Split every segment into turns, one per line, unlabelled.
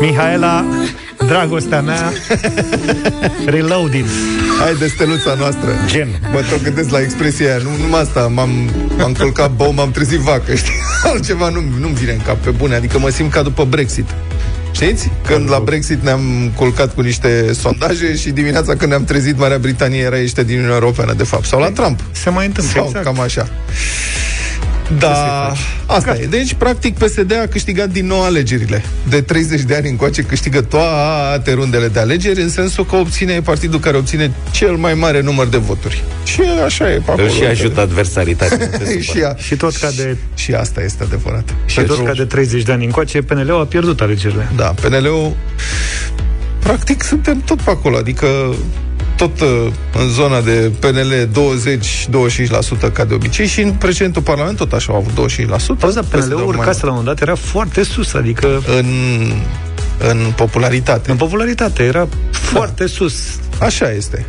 Mihaela, dragostea mea, reloaded.
Hai de steluța noastră.
Gen.
Mă tot gândesc la expresia aia. Nu, numai asta, m-am, m-am culcat bou, m-am trezit vacă, știi? Altceva nu, nu-mi vine în cap pe bune. Adică mă simt ca după Brexit. Știți? Când la Brexit ne-am culcat cu niște sondaje și dimineața când ne-am trezit, Marea Britanie era ieșită din Uniunea Europeană, de fapt. Sau la Trump.
Se mai întâmplă,
Sau
exact.
cam așa. Da, asta e. Deci, practic, PSD a câștigat din nou alegerile. De 30 de ani încoace câștigă toate rundele de alegeri, în sensul că obține partidul care obține cel mai mare număr de voturi. Și așa e pe acolo.
Îl și ajută adversaritatea. nu te
și,
supăra.
a,
Și tot ca de,
și asta este adevărat.
și tot ca de 30 de ani încoace, PNL-ul a pierdut alegerile.
Da, PNL-ul practic suntem tot pe acolo, adică tot uh, în zona de PNL 20-25% ca de obicei și în precedentul Parlament tot așa au avut 25%.
Auzi, dar
PSD-ul
PNL-ul
mai
urcase la un moment dat, era foarte sus, adică
în, în popularitate.
în popularitate, era foarte sus.
Așa este.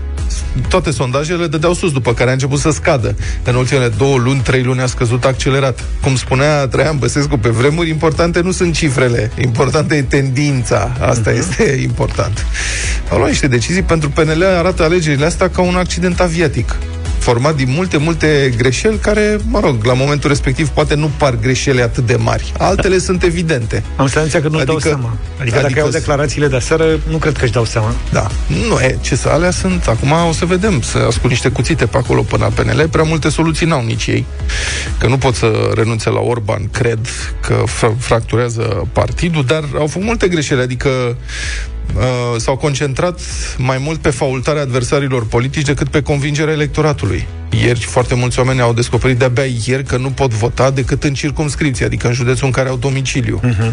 Toate sondajele dădeau sus, după care a început să scadă. În ultimele două luni, trei luni a scăzut accelerat. Cum spunea Traian Băsescu pe vremuri, importante nu sunt cifrele, importantă e tendința. Asta uh-huh. este important. Au luat niște decizii pentru PNL, arată alegerile astea ca un accident aviatic format din multe, multe greșeli care, mă rog, la momentul respectiv poate nu par greșeli atât de mari. Altele sunt evidente.
Am senzația că nu-și dau
Adică-
seama. Adică, dacă
adică
iau
s-
declarațiile de aseară, nu cred că își dau seama.
Da. Nu, e, ce să alea sunt. Acum o să vedem, să ascult niște cuțite pe acolo până la PNL. Prea multe soluții n-au nici ei. Că nu pot să renunțe la Orban, cred că fra- fracturează partidul, dar au făcut multe greșeli. Adică uh, s-au concentrat mai mult pe faultarea adversarilor politici decât pe convingerea electoratului. Ieri foarte mulți oameni au descoperit de-abia ieri că nu pot vota decât în circumscripție, adică în județul în care au domiciliu. Uh-huh.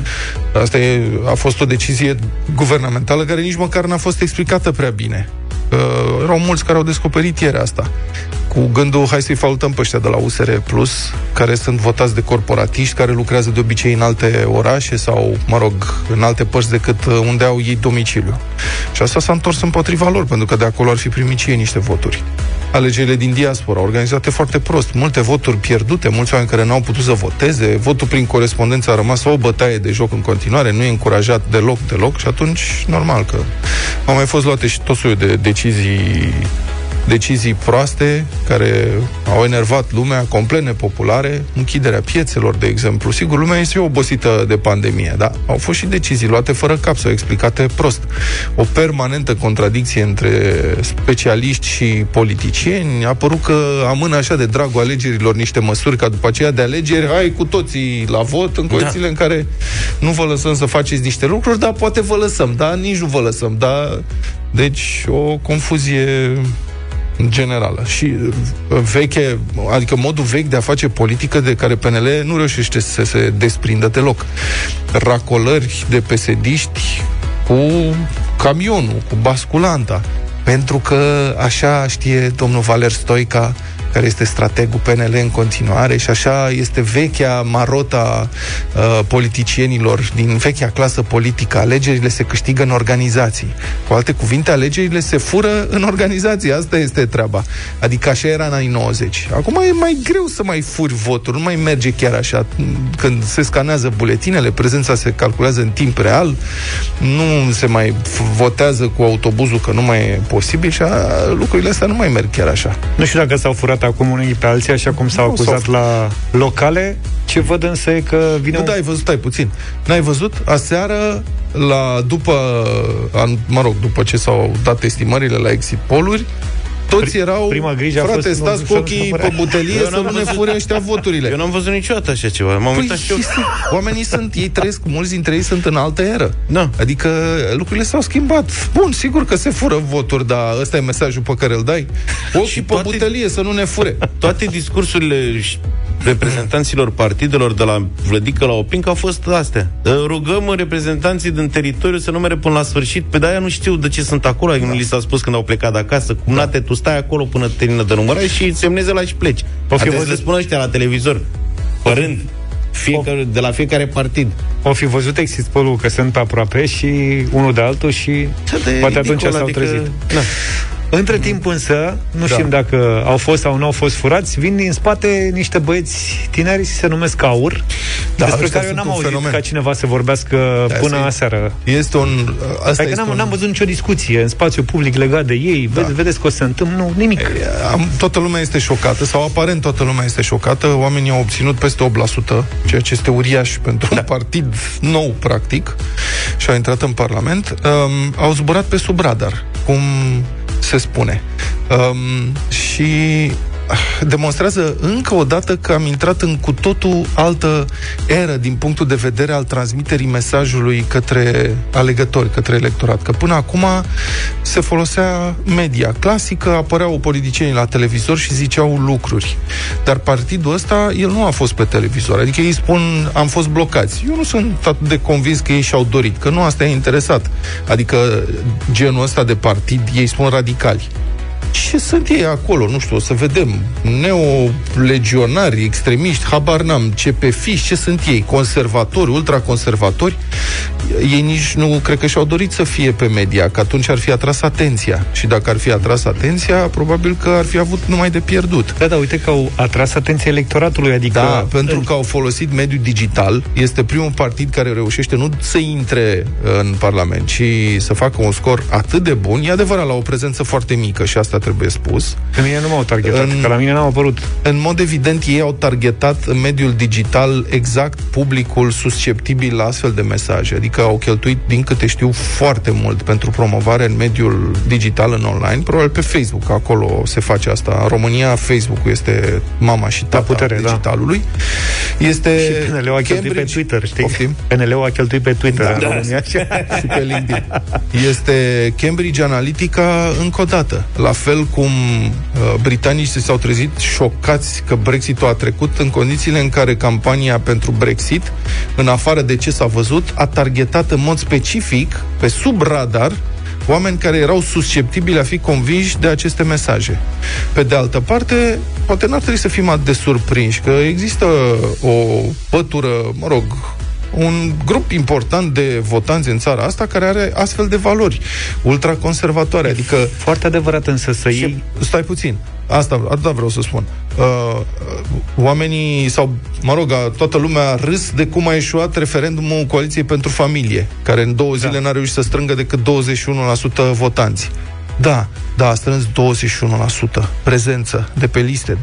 Asta e, a fost o decizie guvernamentală care nici măcar n-a fost explicată prea bine. Uh, erau mulți care au descoperit ieri asta. Cu gândul, hai să-i faultăm pe ăștia de la USR Plus, care sunt votați de corporatiști, care lucrează de obicei în alte orașe sau, mă rog, în alte părți decât uh, unde au ei domiciliu. Și asta s-a întors împotriva lor, pentru că de acolo ar fi primit și ei niște voturi. Alegerile din diaspora, organizate foarte prost, multe voturi pierdute, mulți oameni care n-au putut să voteze, votul prin corespondență a rămas o bătaie de joc în continuare, nu e încurajat deloc, deloc și atunci, normal că au mai fost luate și tot soiul de decizii Bye. Decizii proaste care au enervat lumea, complet nepopulare, închiderea piețelor, de exemplu. Sigur, lumea este obosită de pandemie, dar au fost și decizii luate fără cap sau explicate prost. O permanentă contradicție între specialiști și politicieni. A părut că amână așa de dragul alegerilor niște măsuri ca după aceea de alegeri, hai cu toții la vot în condițiile da. în care nu vă lăsăm să faceți niște lucruri, dar poate vă lăsăm, dar nici nu vă lăsăm, dar deci o confuzie generală. Și uh, veche, adică modul vechi de a face politică de care PNL nu reușește să se desprindă deloc. Racolări de pesediști cu camionul, cu basculanta. Pentru că așa știe domnul Valer Stoica care este strategul PNL în continuare și așa este vechea marota uh, politicienilor din vechea clasă politică. Alegerile se câștigă în organizații. Cu alte cuvinte, alegerile se fură în organizații. Asta este treaba. Adică așa era în anii 90. Acum e mai greu să mai furi voturi, nu mai merge chiar așa. Când se scanează buletinele, prezența se calculează în timp real, nu se mai f- votează cu autobuzul, că nu mai e posibil și a, lucrurile astea nu mai merg chiar așa.
Nu știu dacă s-au furat acum unii pe alții, așa cum s-au
Nu,
acuzat
s-au-
la locale. Ce văd însă e că vine
Nu,
un...
da, ai văzut, stai puțin. N-ai văzut? Aseară, la, după, an, mă rog, după ce s-au dat estimările la exit poluri, toți
Pri-
erau,
prima grijă a
frate,
fost
stați
nu-
cu ochii
nu-
pe butelie
Eu
să
n-am
nu ne
văzut-
fure ăștia voturile.
Eu n-am văzut niciodată așa ceva. M-am uitat și eu.
este- oamenii sunt, ei trăiesc, mulți dintre ei sunt în altă eră.
Da.
Adică lucrurile s-au schimbat. Bun, sigur că se fură voturi, dar ăsta e mesajul pe care îl dai. Ochii
Și
pe
toate-
butelie să nu ne fure.
Toate discursurile și reprezentanților partidelor de la Vlădică la Opinc au fost astea. Rugăm reprezentanții din teritoriu să nu mere până la sfârșit. Pe de-aia nu știu de ce sunt acolo. Da. Nu li s-a spus când au plecat de acasă. Cum nate, tu stai acolo până termină de numărat și semneze la și pleci.
O fi
Adică
văzut-
să spună ăștia la televizor. Părând. Fiecare, de la fiecare partid.
O fi văzut exit poll că sunt pe aproape și unul de altul și
de
poate atunci
ridicol,
s-au
adică-
trezit.
Da.
Între timp însă, nu
Da.
știm dacă au fost sau nu au fost furați, vin din spate niște băieți tineri se numesc Aur,
Da,
despre
ăștia
care eu
sunt
n-am
un
auzit
fenomen.
ca cineva să vorbească
Da,
până
asta e-
aseară.
Este un... Asta
Adică
este
n-am,
un...
n-am văzut nicio discuție în spațiu public legat de ei.
Da.
Vede, vedeți că o să întâmplă, nu, nimic.
Am, toată lumea este șocată, sau aparent toată lumea este șocată. Oamenii au obținut peste 8%, ceea ce este uriaș pentru da. un partid nou, practic, și au intrat în Parlament. Um, au zburat pe sub radar, cum se spune. Um, și ah, demonstrează încă o dată că am intrat în cu totul altă eră din punctul de vedere al transmiterii mesajului către alegători, către electorat. Că până acum se folosea media clasică, apăreau politicienii la televizor și ziceau lucruri. Dar partidul ăsta, el nu a fost pe televizor. Adică ei spun, am fost blocați. Eu nu sunt atât de convins că ei și-au dorit, că nu asta e interesat. Adică genul ăsta de partid, ei spun radicali ce sunt ei acolo, nu știu, o să vedem. Neolegionari, extremiști, habar n-am, ce pe fiș, ce sunt ei, conservatori, ultraconservatori. Ei nici nu cred că și-au dorit să fie pe media, că atunci ar fi atras atenția. Și dacă ar fi atras atenția, probabil că ar fi avut numai de pierdut.
Da, da, uite că au atras atenția electoratului, adică...
Da, pentru că au folosit mediul digital. Este primul partid care reușește nu să intre în Parlament, ci să facă un scor atât de bun. E adevărat, la o prezență foarte mică și asta trebuie spus.
Pe mine nu m-au targetat,
În-
că la mine n-au apărut.
În mod evident, ei au targetat în mediul digital exact publicul susceptibil la astfel de mesaje. Adică au cheltuit, din câte știu, foarte mult pentru promovare în mediul digital, în online. Probabil pe Facebook, acolo se face asta. În România, Facebook-ul este mama și tata
putere, da.
digitalului. Este
Și PNL-ul a cheltuit pe
Cambridge-
Twitter, știi?
Poftim?
PNL-ul a cheltuit pe Twitter
Da,
în
da.
România.
și pe LinkedIn. Este Cambridge Analytica încă o dată. La fel cum uh, britanicii s-au trezit șocați că Brexitul a trecut în condițiile în care campania pentru Brexit, în afară de ce s-a văzut, a targetat în mod specific, pe sub radar, oameni care erau susceptibili a fi convinși de aceste mesaje. Pe de altă parte, poate n-ar trebui să fim atât de surprinși, că există o pătură, mă rog, un grup important de votanți în țara asta care are astfel de valori ultraconservatoare, adică
Foarte adevărat însă să iei...
Stai puțin. Asta, atâta vreau să spun. Uh, uh, oamenii, sau, mă rog, a- toată lumea a râs de cum a eșuat referendumul Coaliției pentru Familie, care în două zile
Da.
n-a reușit să strângă decât 21% votanți. Da, da, a strâns 21% prezență de pe liste. 21%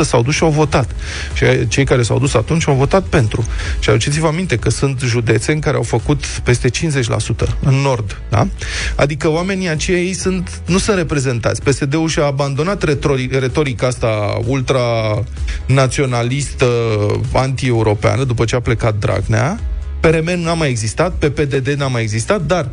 s-au dus și au votat. Și cei care s-au dus atunci au votat pentru. Și aduceți-vă aminte că sunt județe în care au făcut peste 50% în nord. Da? Adică oamenii aceia ei sunt, nu sunt reprezentați. PSD-ul și-a abandonat retori- retorica asta ultra-naționalistă, anti-europeană, după ce a plecat Dragnea. PRM n-a mai existat, PPDD n-a mai existat, dar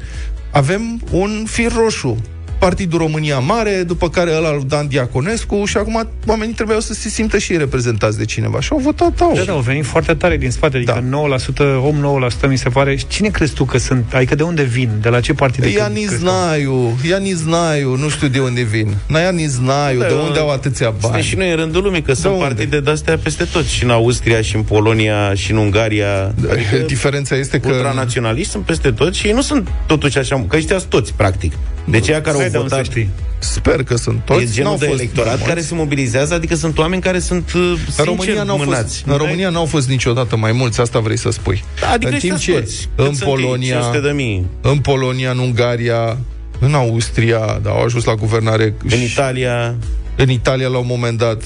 avem un fir roșu. Partidul România Mare, după care ăla lui Dan Diaconescu și acum oamenii trebuiau să se simtă și ei reprezentați de cineva. Și au votat au.
Da, da, au venit foarte tare din spate, adică
Da.
9%, 8-9% mi se pare. Și Cine crezi tu că sunt? Adică de unde vin? De la ce partid?
Ianis Znaiu, Ianis Znaiu, nu știu de unde vin. Na Ianis Znaiu,
Da,
de unde au atâția
Suntem
bani?
și noi în rândul lumii, că sunt
unde?
partide de-astea peste tot. Și în Austria, și în Polonia, și în Ungaria. Adică
Diferența este că...
ultranaționaliști sunt peste tot și ei nu sunt totuși așa, că ăștia sunt toți, practic. Deci ea care
Hai
au
de unde să
votat
știi.
Sper că sunt toți.
e genul
n-au
de
fost
electorat
mulți.
care se mobilizează, adică sunt oameni care sunt uh,
În
sincer
România, n-au fost,
mânați.
în România n-au fost niciodată mai mulți, asta vrei să spui.
Da, adică
în timp
ăștia
ce
toți.
în
Cât sunt ei?
Polonia,
500 de mii.
în Polonia, în Ungaria, în Austria, da, au ajuns la guvernare
În
și-
Italia,
în Italia la un moment dat.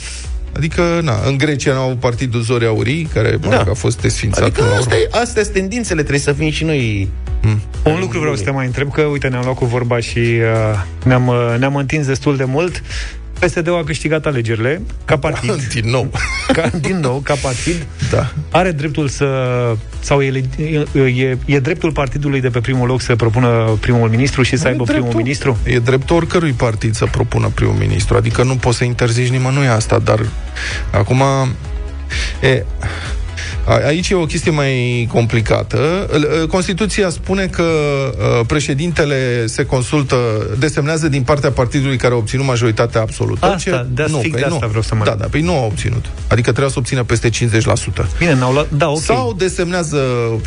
Adică, na, în Grecia n-au avut partidul Zori Aurii, care mă
Da.
rog, a fost desfințat.
adică
până la
astea,
urmă.
astea sunt tendințele, trebuie să fim și noi
Un lucru vreau să te mai întreb, că uite, ne-am luat cu vorba și uh, ne-am, uh, ne-am întins destul de mult. PSD-ul a câștigat alegerile ca partid,
Din nou.
ca, din nou, ca partid.
da.
Are dreptul să, sau e, e, e dreptul partidului de pe primul loc să propună primul ministru și să
E
aibă primul
dreptul-
ministru?
E dreptul oricărui partid să propună primul ministru. Adică nu poți să interzici nimănui asta, dar acum... E, a- Aici e o chestie mai complicată. L- Constituția spune că uh, președintele se consultă, desemnează din partea partidului care a obținut majoritatea absolută.
Asta, de asta- fix de
păi
asta
nu.
vreau să mă
Da,
leg.
da, păi nu a obținut. Adică trebuia să obțină peste 50%.
Bine, n-au luat, da, ok.
Sau desemnează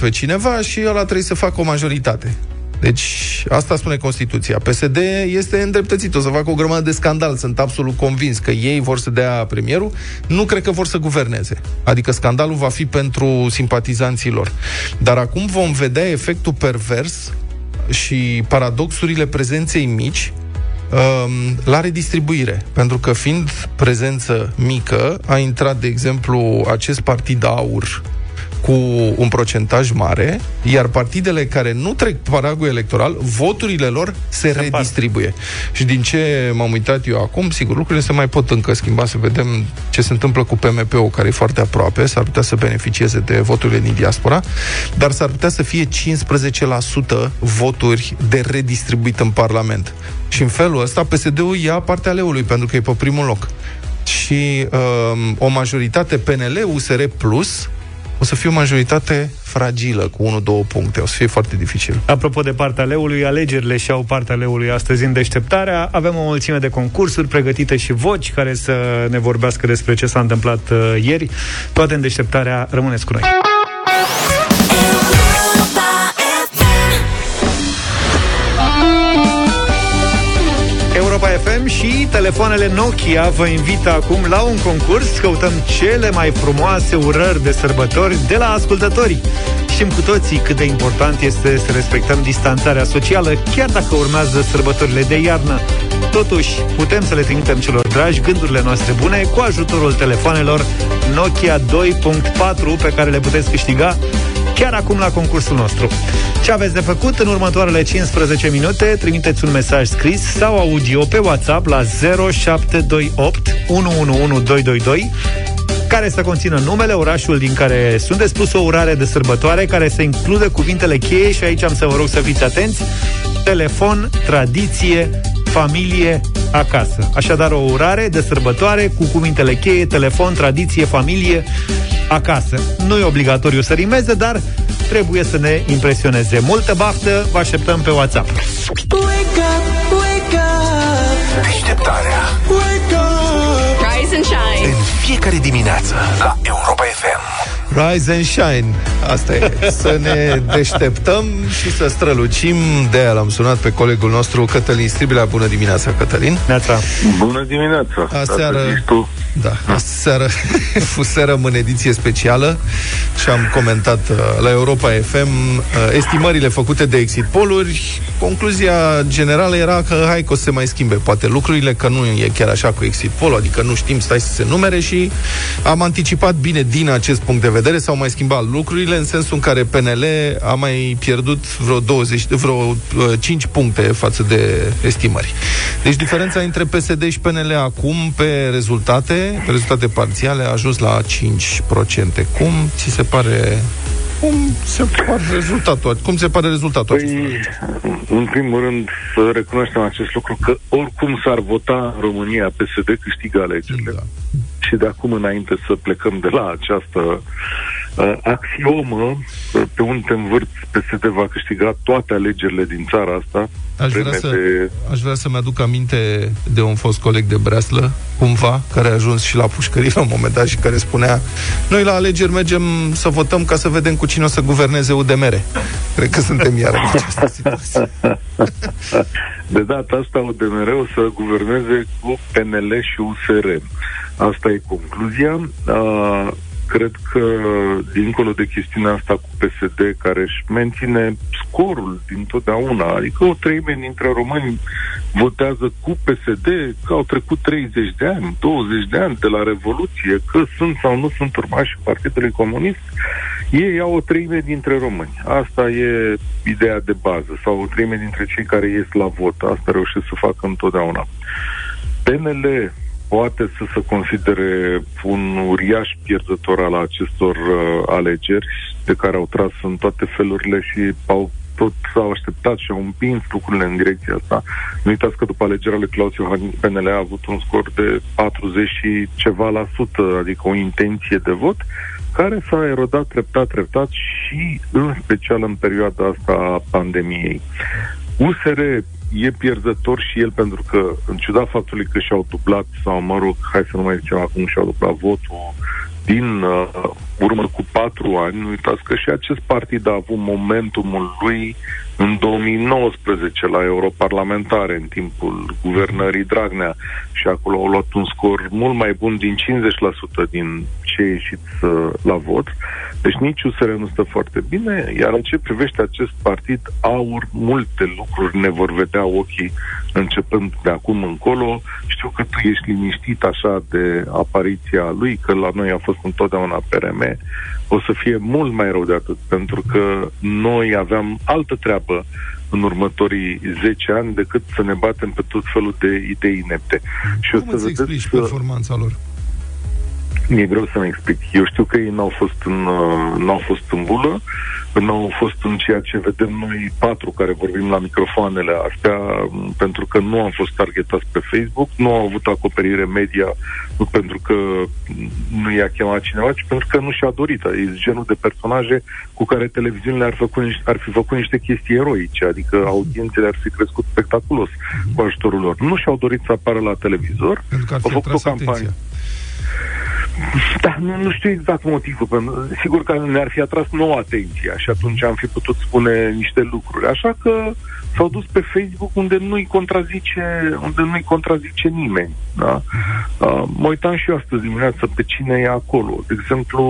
pe cineva și ăla trebuie să facă o majoritate. Deci, asta spune Constituția. PSD este îndreptățit, o să facă o grămadă de scandal, sunt absolut convins că ei vor să dea premierul, nu cred că vor să guverneze. Adică scandalul va fi pentru simpatizanții lor. Dar acum vom vedea efectul pervers și paradoxurile prezenței mici um, la redistribuire. Pentru că fiind prezență mică, a intrat, de exemplu, acest partid aur cu un procentaj mare, iar partidele care nu trec paragul electoral, voturile lor se, se redistribuie. Part. Și din ce m-am uitat eu acum, sigur, lucrurile se mai pot încă schimba, să vedem ce se întâmplă cu PMP-ul, care e foarte aproape, s-ar putea să beneficieze de voturile din diaspora, dar s-ar putea să fie 15% voturi de redistribuit în Parlament. Și în felul ăsta PSD-ul ia partea leului, pentru că e pe primul loc. Și um, o majoritate PNL, USR Plus, o să fie o majoritate fragilă, cu 1-2 puncte. O să fie foarte dificil.
Apropo de partea leului, alegerile și-au partea leului astăzi în deșteptarea. Avem o mulțime de concursuri pregătite și voci care să ne vorbească despre ce s-a întâmplat uh, ieri. Toate în deșteptarea. Rămâneți cu noi. Telefoanele Nokia vă invită acum la un concurs. Căutăm cele mai frumoase urări de sărbători de la ascultători. Știm cu toții cât de important este să respectăm distanțarea socială, chiar dacă urmează sărbătorile de iarnă. Totuși, putem să le trimitem celor dragi gândurile noastre bune cu ajutorul telefonelor Nokia 2.4 pe care le puteți câștiga chiar acum la concursul nostru. Ce aveți de făcut în următoarele 15 minute? Trimiteți un mesaj scris sau audio pe WhatsApp la 0728 111222 care să conțină numele, orașul din care sunt spus o urare de sărbătoare, care să includă cuvintele cheie și aici am să vă rog să fiți atenți, telefon, tradiție, familie, acasă. Așadar, o urare de sărbătoare cu cuvintele cheie, telefon, tradiție, familie, acasă. Nu e obligatoriu să rimeze, dar trebuie să ne impresioneze. Multă baftă, vă așteptăm pe WhatsApp. Wake up, wake up. Deșteptarea. Wake up. Rise and shine. În fiecare dimineață la Europa FM.
Rise and shine. Asta e. Să ne deșteptăm și să strălucim. De aia l-am sunat pe colegul nostru, Cătălin Stribilea. Bună dimineața, Cătălin.
Neața.
Bună dimineața.
Aseară, da, aseară fuserăm în ediție specială și am comentat uh, la Europa FM uh, estimările făcute de exit poluri. Concluzia generală era că hai că o să se mai schimbe poate lucrurile, că nu e chiar așa cu exit poll, adică nu știm, stai să se numere și am anticipat bine din acest punct de vedere vedere s-au mai schimbat lucrurile în sensul în care PNL a mai pierdut vreo 20, vreo 5 uh, puncte față de estimări. Deci diferența între PSD și PNL acum pe rezultate, pe rezultate parțiale, a ajuns la 5%. Cum ți se pare cum se pare rezultatul? Cum se pare rezultatul
păi, în primul rând, să recunoaștem acest lucru, că oricum s-ar vota în România, PSD câștigă alegerile. Da și de acum înainte să plecăm de la această uh, axiomă, uh, pe unde te învârți, PSD va câștiga toate alegerile din țara asta.
Aș vrea, să, de... aș vrea să-mi aduc aminte de un fost coleg de breaslă, cumva, care a ajuns și la pușcărie la un moment dat și care spunea noi la alegeri mergem să votăm ca să vedem cu cine o să guverneze UDMR. Cred că suntem iar în această situație.
De data asta UDMR o să guverneze cu PNL și USR. Asta e concluzia. Uh, cred că, dincolo de chestiunea asta cu PSD, care își menține scorul din totdeauna, adică o treime dintre români votează cu PSD, că au trecut 30 de ani, 20 de ani de la Revoluție, că sunt sau nu sunt urmași Partidului Comunist, ei au o treime dintre români. Asta e ideea de bază, sau o treime dintre cei care ies la vot. Asta reușesc să facă întotdeauna. PNL poate să se considere un uriaș pierdător al acestor uh, alegeri de care au tras în toate felurile și au tot s-au așteptat și au împins lucrurile în direcția asta. Nu uitați că după alegerea lui Claus Iohannis, PNL a avut un scor de 40 și ceva la sută, adică o intenție de vot, care s-a erodat treptat, treptat și în special în perioada asta a pandemiei. USR e pierzător și el pentru că, în ciuda faptului că și-au dublat, sau mă rog, hai să nu mai zicem acum, și-au dublat votul din uh, urmă cu patru ani, nu uitați că și acest partid a avut momentumul lui în 2019 la europarlamentare, în timpul guvernării Dragnea, și acolo au luat un scor mult mai bun din 50% din ce ieșit uh, la vot. Deci nici USR nu stă foarte bine, iar în ce privește acest partid, aur, multe lucruri ne vor vedea ochii începând de acum încolo. Știu că tu ești liniștit așa de apariția lui, că la noi a fost întotdeauna PRM. O să fie mult mai rău de atât, pentru că noi aveam altă treabă în următorii 10 ani decât să ne batem pe tot felul de idei inepte.
Și Cum o să îți explici că... performanța lor?
Mi-e greu să-mi explic. Eu știu că ei n-au fost în, uh, n-au fost în bulă, n-au fost în ceea ce vedem noi patru care vorbim la microfoanele astea, pentru că nu am fost targetați pe Facebook, nu au avut acoperire media, nu pentru că nu i-a chemat cineva, ci pentru că nu și-a dorit. E genul de personaje cu care televiziunile ar, făcut, ar fi făcut niște chestii eroice, adică audiențele ar fi crescut spectaculos cu ajutorul lor. Nu și-au dorit să apară la televizor,
au făcut o campanie. Atenția.
Da, nu, nu știu exact motivul. Pentru, sigur că ne-ar fi atras nouă atenția și atunci am fi putut spune niște lucruri. Așa că s-au dus pe Facebook unde nu-i contrazice, unde nu-i contrazice nimeni. Da? Uh, mă uitam și eu astăzi dimineață pe cine e acolo. De exemplu,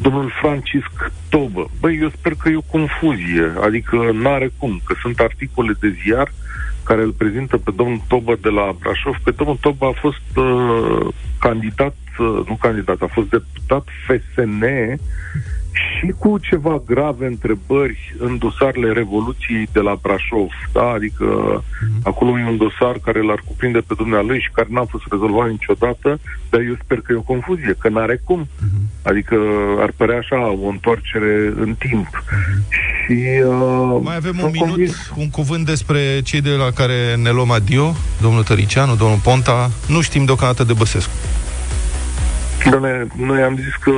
domnul Francisc Tobă. Băi, eu sper că e o confuzie, adică n-are cum, că sunt articole de ziar care îl prezintă pe domnul Tobă de la Brașov. Pe domnul Tobă a fost uh, candidat, uh, nu candidat, a fost deputat FSN și cu ceva grave întrebări în dosarele Revoluției de la Brașov. Da? Adică mm-hmm. acolo e un dosar care l-ar cuprinde pe dumnealui și care n-a fost rezolvat niciodată, dar eu sper că e o confuzie, că n-are cum. Mm-hmm. Adică ar părea așa o întoarcere în timp. Mm-hmm. Și, uh,
Mai avem un minut, convins... un cuvânt despre cei de la care ne luăm adio, domnul Tăricianu, domnul Ponta. Nu știm deocamdată de Băsescu.
Doamne, noi am zis că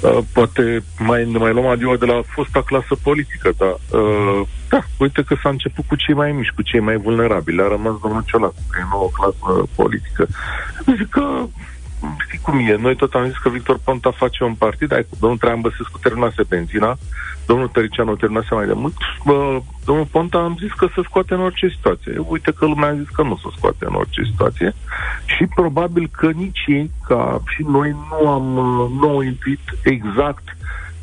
Uh, poate mai, mai luăm adio de la fosta clasă politică, dar uh, da, uite că s-a început cu cei mai mici, cu cei mai vulnerabili. A rămas domnul Ciolacu, că e nouă clasă politică. Zic că știi cum e, noi tot am zis că Victor Ponta face un partid, ai, domnul Traian Băsescu terminase benzina, domnul Tăricianu terminase mai de mult, bă, domnul Ponta am zis că se scoate în orice situație. Eu, uite că lumea a zis că nu se scoate în orice situație și probabil că nici ei, ca și noi, nu am nu au intuit exact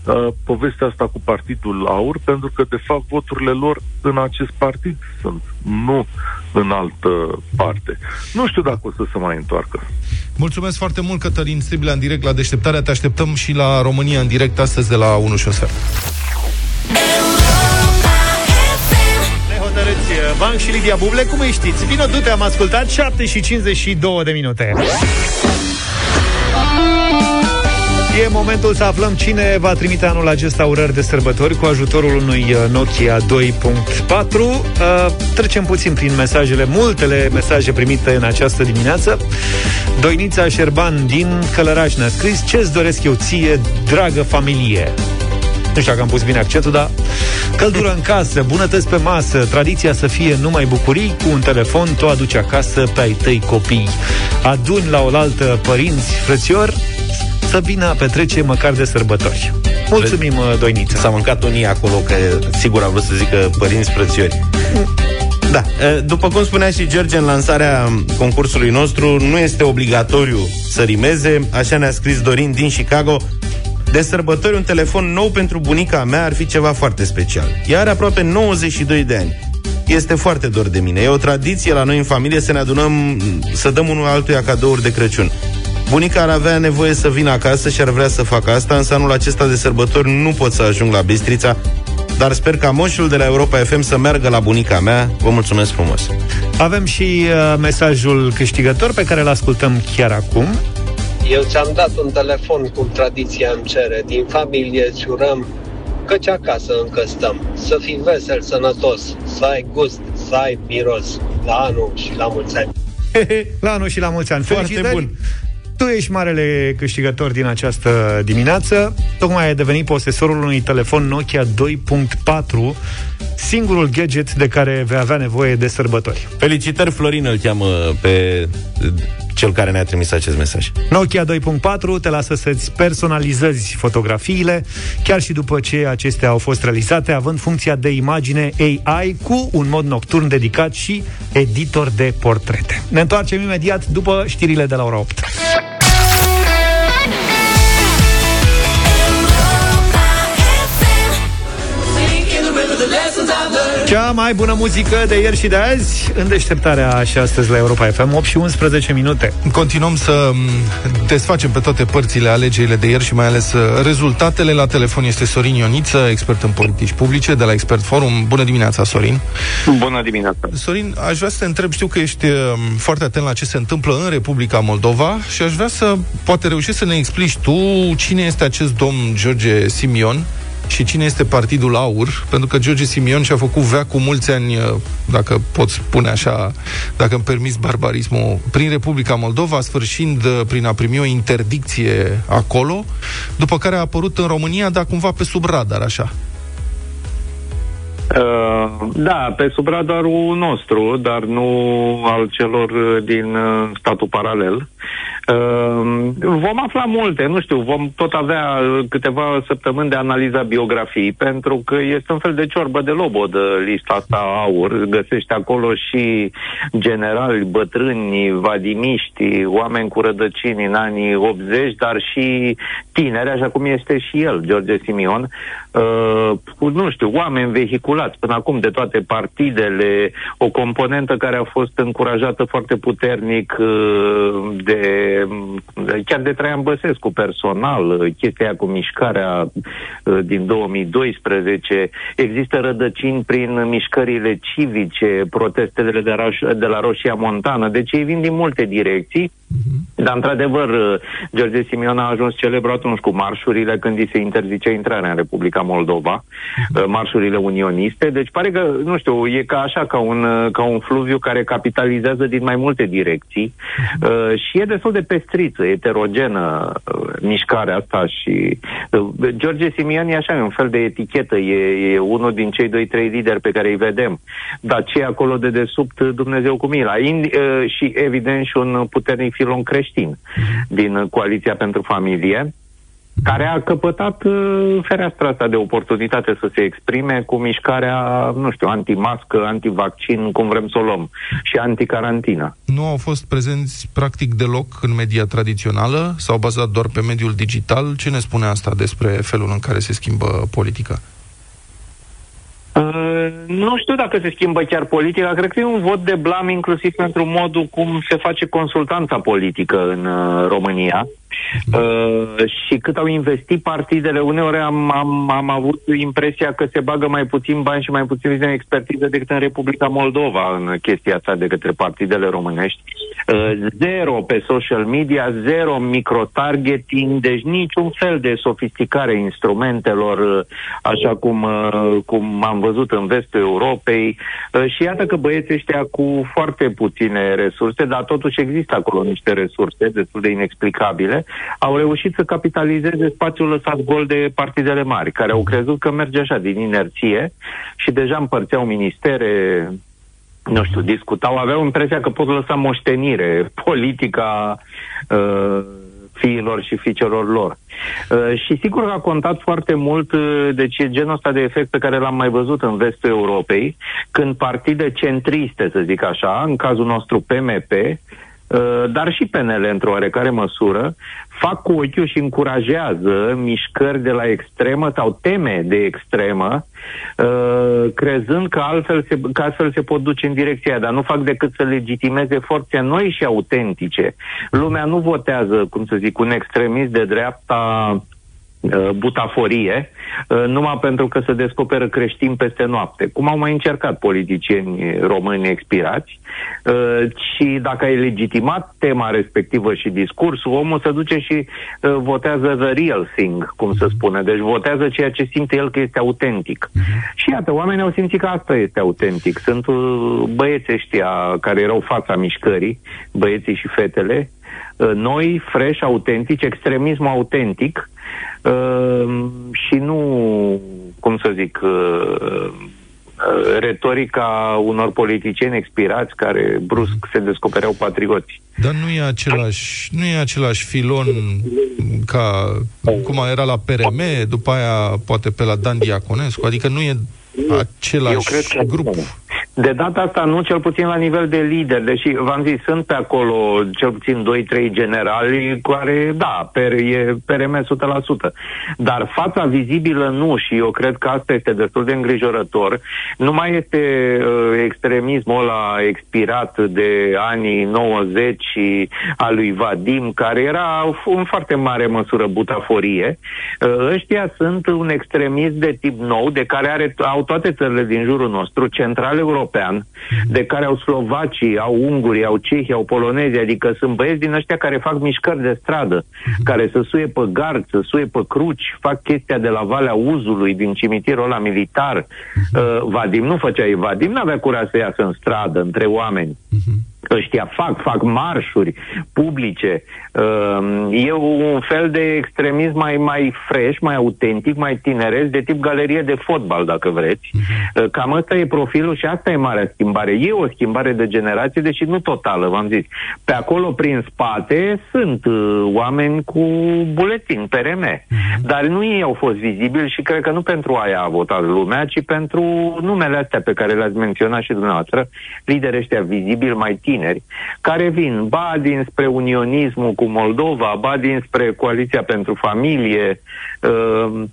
uh, povestea asta cu Partidul Aur, pentru că, de fapt, voturile lor în acest partid sunt, nu în altă parte. Nu știu dacă o să se mai întoarcă.
Mulțumesc foarte mult, Cătălin Striblea, în direct la deșteptarea. Te așteptăm și la România în direct astăzi de la 1 și
Banc și Lidia Buble, cum îi știți? Vino, du-te, am ascultat 7 și 52 de minute. E momentul să aflăm cine va trimite anul acesta urări de sărbători cu ajutorul unui uh, Nokia 2.4. Uh, trecem puțin prin mesajele, multele mesaje primite în această dimineață. Doinița Șerban din Călăraș ne-a scris Ce-ți doresc eu ție, dragă familie? Nu știu dacă am pus bine accentul, dar căldură în casă, bunătăți pe masă, tradiția să fie numai bucurii, cu un telefon tu aduci acasă pe ai tăi copii. Aduni la oaltă părinți, frățiori, să vină a petrece măcar de sărbători. Mulțumim, Doiniță.
S-a mâncat unii acolo, că sigur a vrut să zică părinți frățiori. Da, după cum spunea și George în lansarea concursului nostru, nu este obligatoriu să rimeze, așa ne-a scris Dorin din Chicago, de sărbători un telefon nou pentru bunica mea ar fi ceva foarte special. Ea are aproape 92 de ani. Este foarte dor de mine. E o tradiție la noi în familie să ne adunăm, să dăm unul altuia cadouri de Crăciun. Bunica ar avea nevoie să vină acasă și ar vrea să facă asta, însă anul acesta de sărbători nu pot să ajung la Bistrița, dar sper ca moșul de la Europa FM să meargă la bunica mea. Vă mulțumesc frumos!
Avem și uh, mesajul câștigător pe care îl ascultăm chiar acum.
Eu ți-am dat un telefon cum tradiția îmi cere. Din familie îți urăm căci acasă încă stăm. Să fii vesel, sănătos, să ai gust, să ai miros. La anul și la mulți ani.
la anul și la mulți ani. Foarte bun. Tu ești marele câștigător din această dimineață. Tocmai ai devenit posesorul unui telefon Nokia 2.4, singurul gadget de care vei avea nevoie de sărbători.
Felicitări, Florin îl cheamă pe cel care ne-a trimis acest mesaj.
Nokia 2.4 te lasă să-ți personalizezi fotografiile, chiar și după ce acestea au fost realizate, având funcția de imagine AI cu un mod nocturn dedicat și editor de portrete. Ne întoarcem imediat după știrile de la ora 8. Cea mai bună muzică de ieri și de azi în deșteptarea și astăzi la Europa FM 8 și 11 minute.
Continuăm să desfacem pe toate părțile alegerile de ieri și mai ales uh, rezultatele. La telefon este Sorin Ioniță, expert în politici publice de la Expert Forum. Bună dimineața, Sorin!
Bună dimineața!
Sorin, aș vrea să te întreb, știu că ești uh, foarte atent la ce se întâmplă în Republica Moldova și aș vrea să poate reușești să ne explici tu cine este acest domn George Simion, și cine este Partidul Aur, pentru că George Simion și-a făcut vea cu mulți ani, uh, dacă pot spune așa, dacă îmi permis barbarismul, prin Republica Moldova, sfârșind uh, prin a primi o interdicție acolo, după care a apărut în România, dar cumva pe sub radar, așa.
Uh, da, pe sub radarul nostru, dar nu al celor din uh, statul paralel. Uh, vom afla multe, nu știu, vom tot avea câteva săptămâni de analiza biografiei, pentru că este un fel de ciorbă de lobod lista asta aur. Găsești acolo și generali, bătrâni, vadimiști, oameni cu rădăcini în anii 80, dar și tineri, așa cum este și el, George Simion, cu, nu știu, oameni vehiculați până acum de toate partidele, o componentă care a fost încurajată foarte puternic de, de chiar de Traian Băsescu personal, chestia cu mișcarea din 2012, există rădăcini prin mișcările civice, protestele de, Roș- de la Roșia Montană, deci ei vin din multe direcții, uh-huh. Dar într-adevăr George Simion a ajuns celebru atunci cu marșurile când îi se interzice intrarea în Republica Moldova, uh-huh. marșurile unioniste, deci pare că, nu știu, e ca așa, ca un, ca un fluviu care capitalizează din mai multe direcții uh-huh. uh, și e destul de pestriță, eterogenă uh, mișcarea asta și uh, George Simion e așa, e un fel de etichetă, e, e unul din cei doi, trei lideri pe care îi vedem, dar ce acolo de desubt, Dumnezeu cu mila. Ind, uh, și evident și un puternic filon creștin din Coaliția pentru Familie care a căpătat uh, fereastra asta de oportunitate să se exprime cu mișcarea, nu știu, antimască, antivaccin, cum vrem să o luăm, și anticarantina.
Nu au fost prezenți practic deloc în media tradițională? S-au bazat doar pe mediul digital? Ce ne spune asta despre felul în care se schimbă politica?
Uh, nu știu dacă se schimbă chiar politica, cred că e un vot de blam inclusiv pentru modul cum se face consultanța politică în uh, România. Uh, și cât au investit partidele, uneori am, am, am avut impresia că se bagă mai puțin bani și mai puțin expertiză decât în Republica Moldova în chestia asta de către partidele românești. Uh, zero pe social media, zero microtargeting, deci niciun fel de sofisticare instrumentelor, uh, așa cum, uh, cum am văzut în vestul Europei. Uh, și iată că băieții ăștia cu foarte puține resurse, dar totuși există acolo niște resurse destul de inexplicabile, au reușit să capitalizeze spațiul lăsat gol de partidele mari, care au crezut că merge așa din inerție și deja împărțeau ministere, nu știu, discutau, aveau impresia că pot lăsa moștenire politica uh, fiilor și fiicelor lor. Uh, și sigur că a contat foarte mult, uh, deci e genul ăsta de efect pe care l-am mai văzut în vestul Europei, când partide centriste, să zic așa, în cazul nostru PMP, Uh, dar și PNL într-o oarecare măsură, fac cu ochiul și încurajează mișcări de la extremă sau teme de extremă, uh, crezând că altfel, se, că altfel se pot duce în direcția aia, dar nu fac decât să legitimeze forțe noi și autentice. Lumea nu votează, cum să zic, un extremist de dreapta Uh, butaforie, uh, numai pentru că se descoperă creștini peste noapte, cum au mai încercat politicieni români expirați, uh, și dacă ai legitimat tema respectivă și discursul, omul se duce și votează the real thing, cum se spune, deci votează ceea ce simte el că este autentic. Uh-huh. Și iată, oamenii au simțit că asta este autentic. Sunt băieții ăștia care erau fața mișcării, băieții și fetele, noi, fresh, autentici, extremism autentic, uh, și nu, cum să zic, uh, retorica unor politicieni expirați care brusc se descopereau patrioți.
Dar nu e același, nu e același filon ca cum era la PRM, după aia poate pe la Dan Diaconescu, adică nu e același Eu cred că grup.
De data asta nu, cel puțin la nivel de lider, deși v-am zis, sunt pe acolo cel puțin 2-3 generali care, da, per, e PRM 100%. Dar fața vizibilă nu și eu cred că asta este destul de îngrijorător. Nu mai este uh, extremismul ăla expirat de anii 90 a lui Vadim, care era în foarte mare măsură butaforie. Uh, ăștia sunt un extremism de tip nou, de care are, au toate țările din jurul nostru, central european, european, de care au slovacii, au ungurii, au cehii, au polonezi, adică sunt băieți din ăștia care fac mișcări de stradă, care să suie pe gard, să suie pe cruci, fac chestia de la Valea Uzului, din cimitirul ăla militar. Uh, Vadim nu făcea, Vadim n-avea curaj să iasă în stradă, între oameni. Ăștia fac, fac marșuri publice. Ehm, e un fel de extremism mai, mai fresh, mai autentic, mai tineresc, de tip galerie de fotbal, dacă vreți. Mhm. Cam ăsta e profilul și asta e marea schimbare. E o schimbare de generație, deși nu totală, v-am zis. Pe acolo, prin spate, sunt uh, oameni cu buletin, PRM. Mhm. Dar nu ei au fost vizibili și cred că nu pentru aia a votat lumea, ci pentru numele astea pe care le-ați menționat și dumneavoastră, lideri ăștia vizibili, mai tineri, care vin ba dinspre unionismul cu Moldova, ba dinspre Coaliția pentru Familie. Ehm,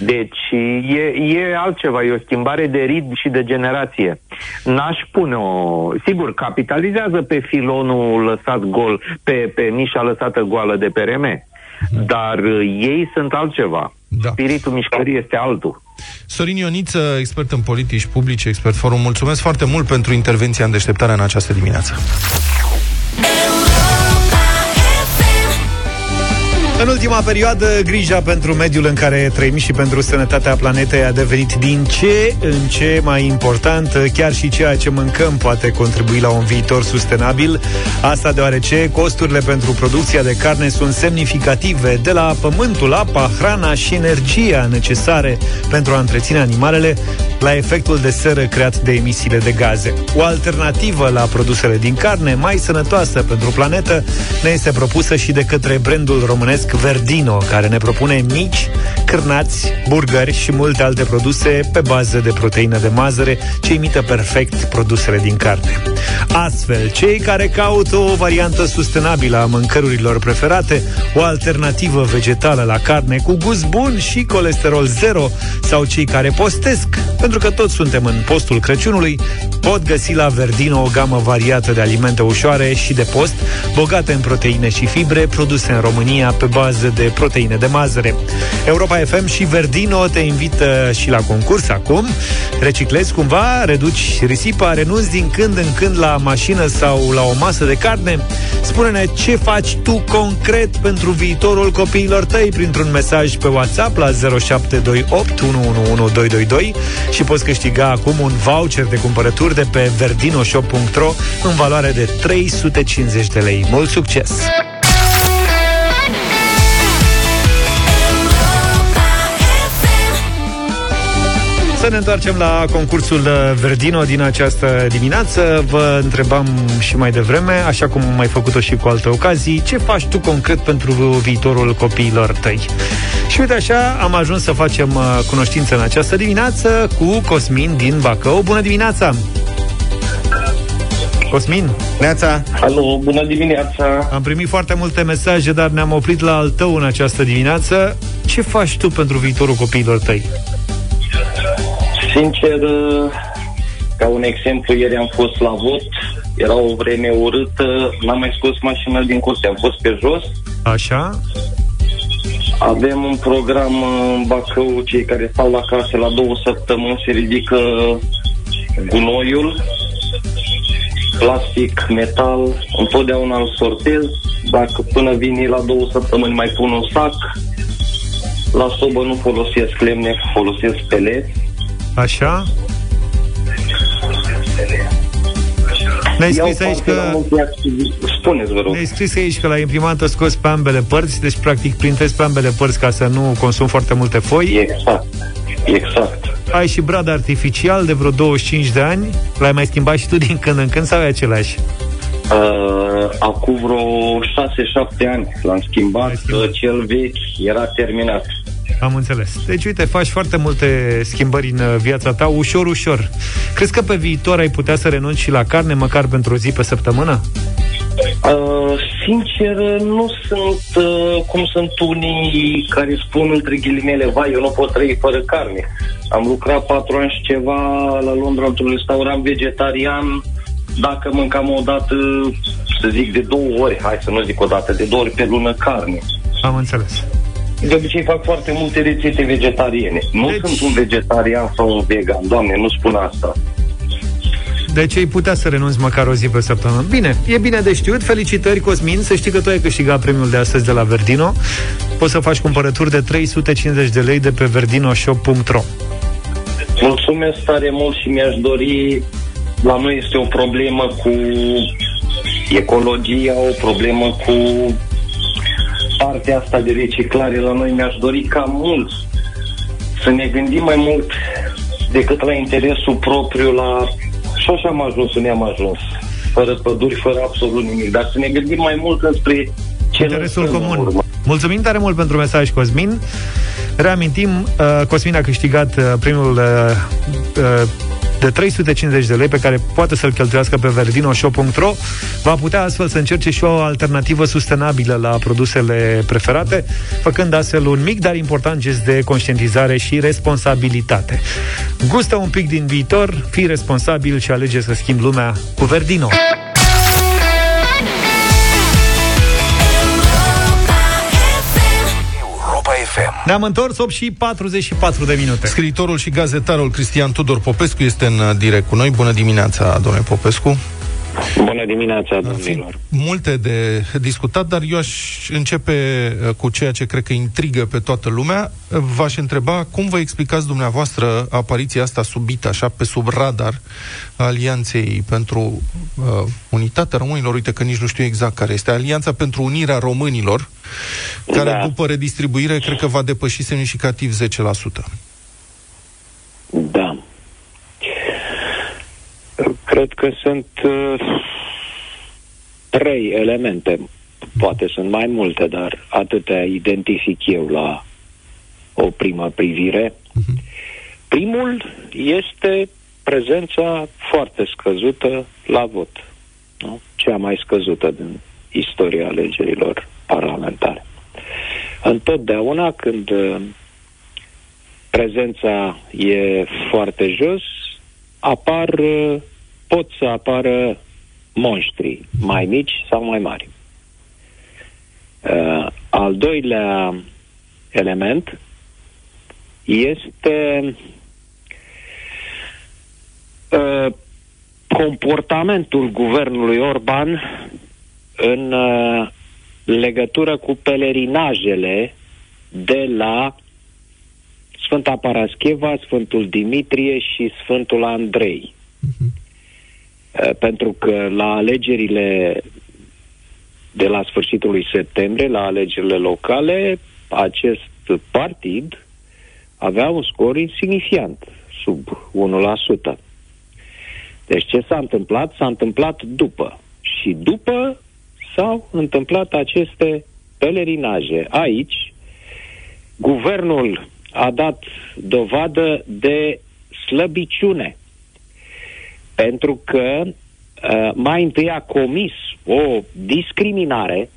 deci e, e altceva, e o schimbare de ritm și de generație. N-aș pune-o... Sigur, capitalizează pe filonul lăsat gol, pe, pe nișa lăsată goală de PRM, dar ei sunt altceva. Da. Spiritul mișcării este altul.
Sorin Ioniță, expert în politici publice, expert forum, mulțumesc foarte mult pentru intervenția în deșteptarea în această dimineață.
În ultima perioadă, grija pentru mediul în care trăim și pentru sănătatea planetei a devenit din ce în ce mai importantă. Chiar și ceea ce mâncăm poate contribui la un viitor sustenabil. Asta deoarece costurile pentru producția de carne sunt semnificative, de la pământul, apa, hrana și energia necesare pentru a întreține animalele, la efectul de seră creat de emisiile de gaze. O alternativă la produsele din carne, mai sănătoasă pentru planetă, ne este propusă și de către brandul românesc românesc Verdino, care ne propune mici, cârnați, burgeri și multe alte produse pe bază de proteină de mazăre, ce imită perfect produsele din carne. Astfel, cei care caută o variantă sustenabilă a mâncărurilor preferate, o alternativă vegetală la carne cu gust bun și colesterol zero, sau cei care postesc, pentru că toți suntem în postul Crăciunului, pot găsi la Verdino o gamă variată de alimente ușoare și de post, bogate în proteine și fibre, produse în România pe bază de proteine de mazăre. Europa FM și Verdino te invită și la concurs acum. Reciclezi cumva, reduci risipa, renunți din când în când la mașină sau la o masă de carne. Spune-ne ce faci tu concret pentru viitorul copiilor tăi printr-un mesaj pe WhatsApp la 0728 111222 și poți câștiga acum un voucher de cumpărături de pe verdinoshop.ro în valoare de 350 de lei. Mult succes! Să ne întoarcem la concursul Verdino din această dimineață. Vă întrebam și mai devreme, așa cum am mai făcut-o și cu alte ocazii, ce faci tu concret pentru viitorul copiilor tăi? Și uite așa, am ajuns să facem uh, cunoștință în această dimineață cu Cosmin din Bacău. Bună dimineața! Cosmin, neața!
Alo, bună dimineața!
Am primit foarte multe mesaje, dar ne-am oprit la al tău în această dimineață. Ce faci tu pentru viitorul copiilor tăi?
Sincer, ca un exemplu, ieri am fost la vot, era o vreme urâtă, n-am mai scos mașina din curte, am fost pe jos.
Așa?
Avem un program în Bacău, cei care stau la casă la două săptămâni se ridică gunoiul, plastic, metal, întotdeauna îl sortez, dacă până vine la două săptămâni mai pun un sac, la sobă nu folosesc lemne, folosesc peleți,
Așa? Ne-ai scris aici că...
Spuneți, vă rog.
Ne-ai scris aici că la imprimantă scos pe ambele părți, deci practic printezi pe ambele părți ca să nu consum foarte multe foi.
Exact. Exact.
ai și brad artificial de vreo 25 de ani. L-ai mai schimbat și tu din când în când sau e același?
Uh, acum vreo 6-7 ani l-am schimbat,
schimbat.
uh, cel vechi era terminat.
Am înțeles. Deci, uite, faci foarte multe schimbări în uh, viața ta, ușor, ușor. Crezi că pe viitor ai putea să renunți și la carne, măcar pentru o zi pe săptămână?
Uh, sincer, nu sunt uh, cum sunt unii care spun între ghilimele, vai, eu nu pot trăi fără carne. Am lucrat patru ani și ceva la Londra într-un restaurant vegetarian. Dacă mâncam o dată, să zic de două ori, hai să nu zic o dată, de două ori pe lună carne.
Am înțeles.
De obicei fac foarte multe rețete vegetariene. Nu
Deci-
sunt un vegetarian sau un vegan, doamne, nu spun asta.
Deci ai putea să renunți măcar o zi pe săptămână. Bine, e bine de știut. Felicitări, Cosmin. Să știi că tu ai câștigat premiul de astăzi de la Verdino. Poți să faci cumpărături de 350 de lei de pe verdinoshop.ro
Mulțumesc tare mult și mi-aș dori la noi este o problemă cu ecologia, o problemă cu partea asta de reciclare la noi. Mi-aș dori ca mulți să ne gândim mai mult decât la interesul propriu, la... Și așa am ajuns unde am ajuns. Fără păduri, fără absolut nimic. Dar să ne gândim mai mult înspre ce
Interesul
lăsăm în
comun.
urmă.
Mulțumim tare mult pentru mesaj, Cosmin. Reamintim, uh, Cosmin a câștigat uh, primul uh, uh, de 350 de lei pe care poate să-l cheltuiască pe verdinoshop.ro va putea astfel să încerce și o alternativă sustenabilă la produsele preferate, făcând astfel un mic, dar important gest de conștientizare și responsabilitate. Gustă un pic din viitor, fii responsabil și alege să schimbi lumea cu Verdino. Ne-am întors 8 și 44 de minute.
Scriitorul și gazetarul Cristian Tudor Popescu este în uh, direct cu noi. Bună dimineața, domnule Popescu.
Bună dimineața,
Ar fi
domnilor.
multe de discutat, dar eu aș începe uh, cu ceea ce cred că intrigă pe toată lumea. V-aș întreba cum vă explicați dumneavoastră apariția asta subită, așa, pe sub radar, a Alianței pentru uh, Unitatea Românilor. Uite că nici nu știu exact care este. Alianța pentru Unirea Românilor, care
Da.
după redistribuire cred că va depăși semnificativ 10%.
Da. Cred că sunt uh, trei elemente. Poate sunt mai multe, dar atâtea identific eu la o primă privire. Primul este prezența foarte scăzută la vot. Nu? Cea mai scăzută din istoria alegerilor parlamentare. Întotdeauna când uh, prezența e foarte jos, apar, uh, pot să apară monștri, mai mici sau mai mari. Uh, al doilea element este uh, comportamentul guvernului Orban în uh, legătură cu pelerinajele de la Sfânta Parascheva, Sfântul Dimitrie și Sfântul Andrei. Uh, Pentru că la alegerile de la sfârșitul lui septembrie, la alegerile locale, acest partid avea un scor insignifiant, sub 1%. Deci ce s-a întâmplat? S-a întâmplat după. Și după s-au întâmplat aceste pelerinaje. Aici, guvernul a dat dovadă de slăbiciune. Pentru că uh, mai întâi a comis o discriminare,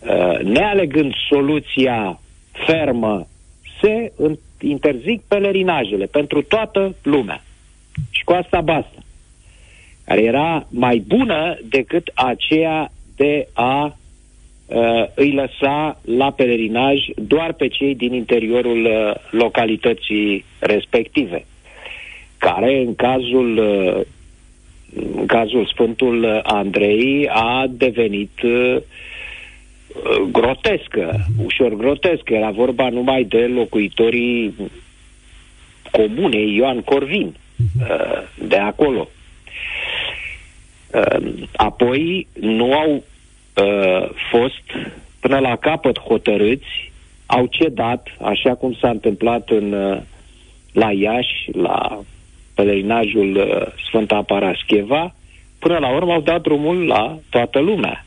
uh, nealegând soluția fermă, se în- interzic pelerinajele pentru toată lumea. Și cu asta basta. Care era mai bună decât aceea de a uh, îi lăsa la pelerinaj doar pe cei din interiorul uh, localității respective, care în cazul uh, în cazul Sfântul uh, Andrei a devenit uh, uh, grotescă, ușor grotescă. Era vorba numai de locuitorii comunei Ioan Corvin, uh, de acolo. Uh, Apoi nu au uh, fost până la capăt hotărâți, au cedat, așa cum s-a întâmplat în uh, la Iași, la pelerinajul uh, Sfânta Parascheva, până la urmă au dat drumul la toată lumea.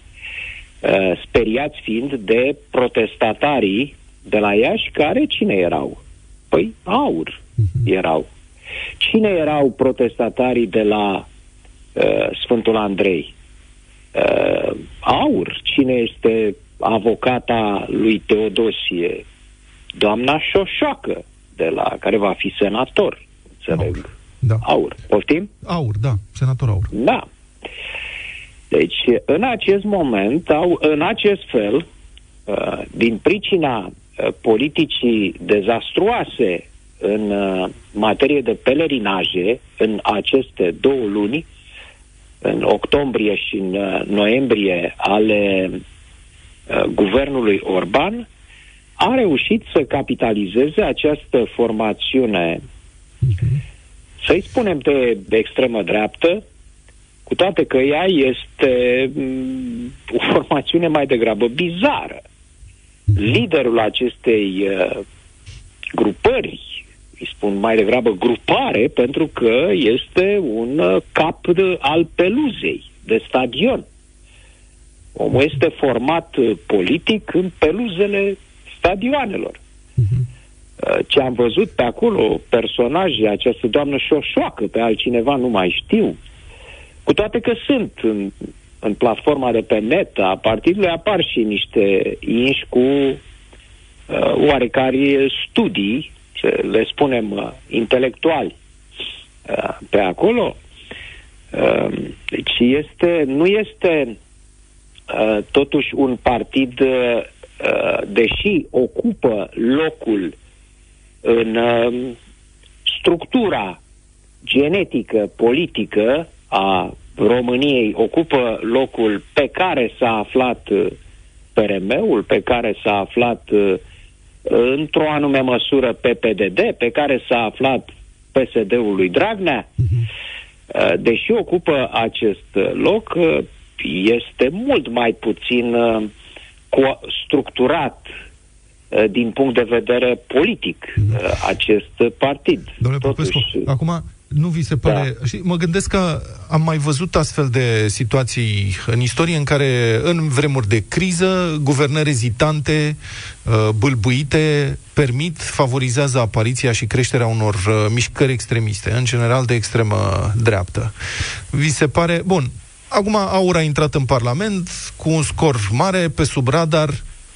Uh, speriați fiind de protestatarii de la Iași, care cine erau? Păi aur erau. Cine erau protestatarii de la uh, Sfântul Andrei? Uh, aur. Cine este avocata lui Teodosie? Doamna Șoșoacă, de la care va fi senator, înțeleg.
Aur. Da.
Aur. Poftim?
Aur, da. Senator Aur.
Da. Deci, în acest moment, au, în acest fel, uh, din pricina uh, politicii dezastruoase în uh, materie de pelerinaje în aceste două luni, în octombrie și în noiembrie ale guvernului Orban, a reușit să capitalizeze această formațiune, să-i spunem de, de extremă dreaptă, cu toate că ea este mm, o formațiune mai degrabă bizară. Liderul acestei uh, grupări, îi spun mai degrabă grupare, pentru că este un uh, cap de, al peluzei, de stadion. Omul este format uh, politic în peluzele stadioanelor. Uh-huh. Ce am văzut pe acolo, personaje, această doamnă șoșoacă, pe altcineva nu mai știu, cu toate că sunt în, în platforma de pe net a partidului, apar și niște inși cu uh, oarecare studii, să le spunem uh, intelectuali, uh, pe acolo. Uh, deci este, nu este uh, totuși un partid, uh, uh, deși ocupă locul în uh, structura genetică, politică a României ocupă locul pe care s-a aflat uh, PRM-ul, pe care s-a aflat uh, într-o anume măsură PPDD, pe care s-a aflat PSD-ul lui Dragnea, mhm. uh, deși ocupă acest loc, este mult mai puțin structurat din punct de vedere politic mhm. acest partid.
Domnule Popescu, acum nu vi se pare... Da. Și mă gândesc că am mai văzut astfel de situații în istorie în care, în vremuri de criză, guvernări ezitante, uh, bâlbuite, permit, favorizează apariția și creșterea unor uh, mișcări extremiste, în general de extremă dreaptă. Vi se pare... Bun, acum Aura a intrat în Parlament cu un scor mare, pe sub radar,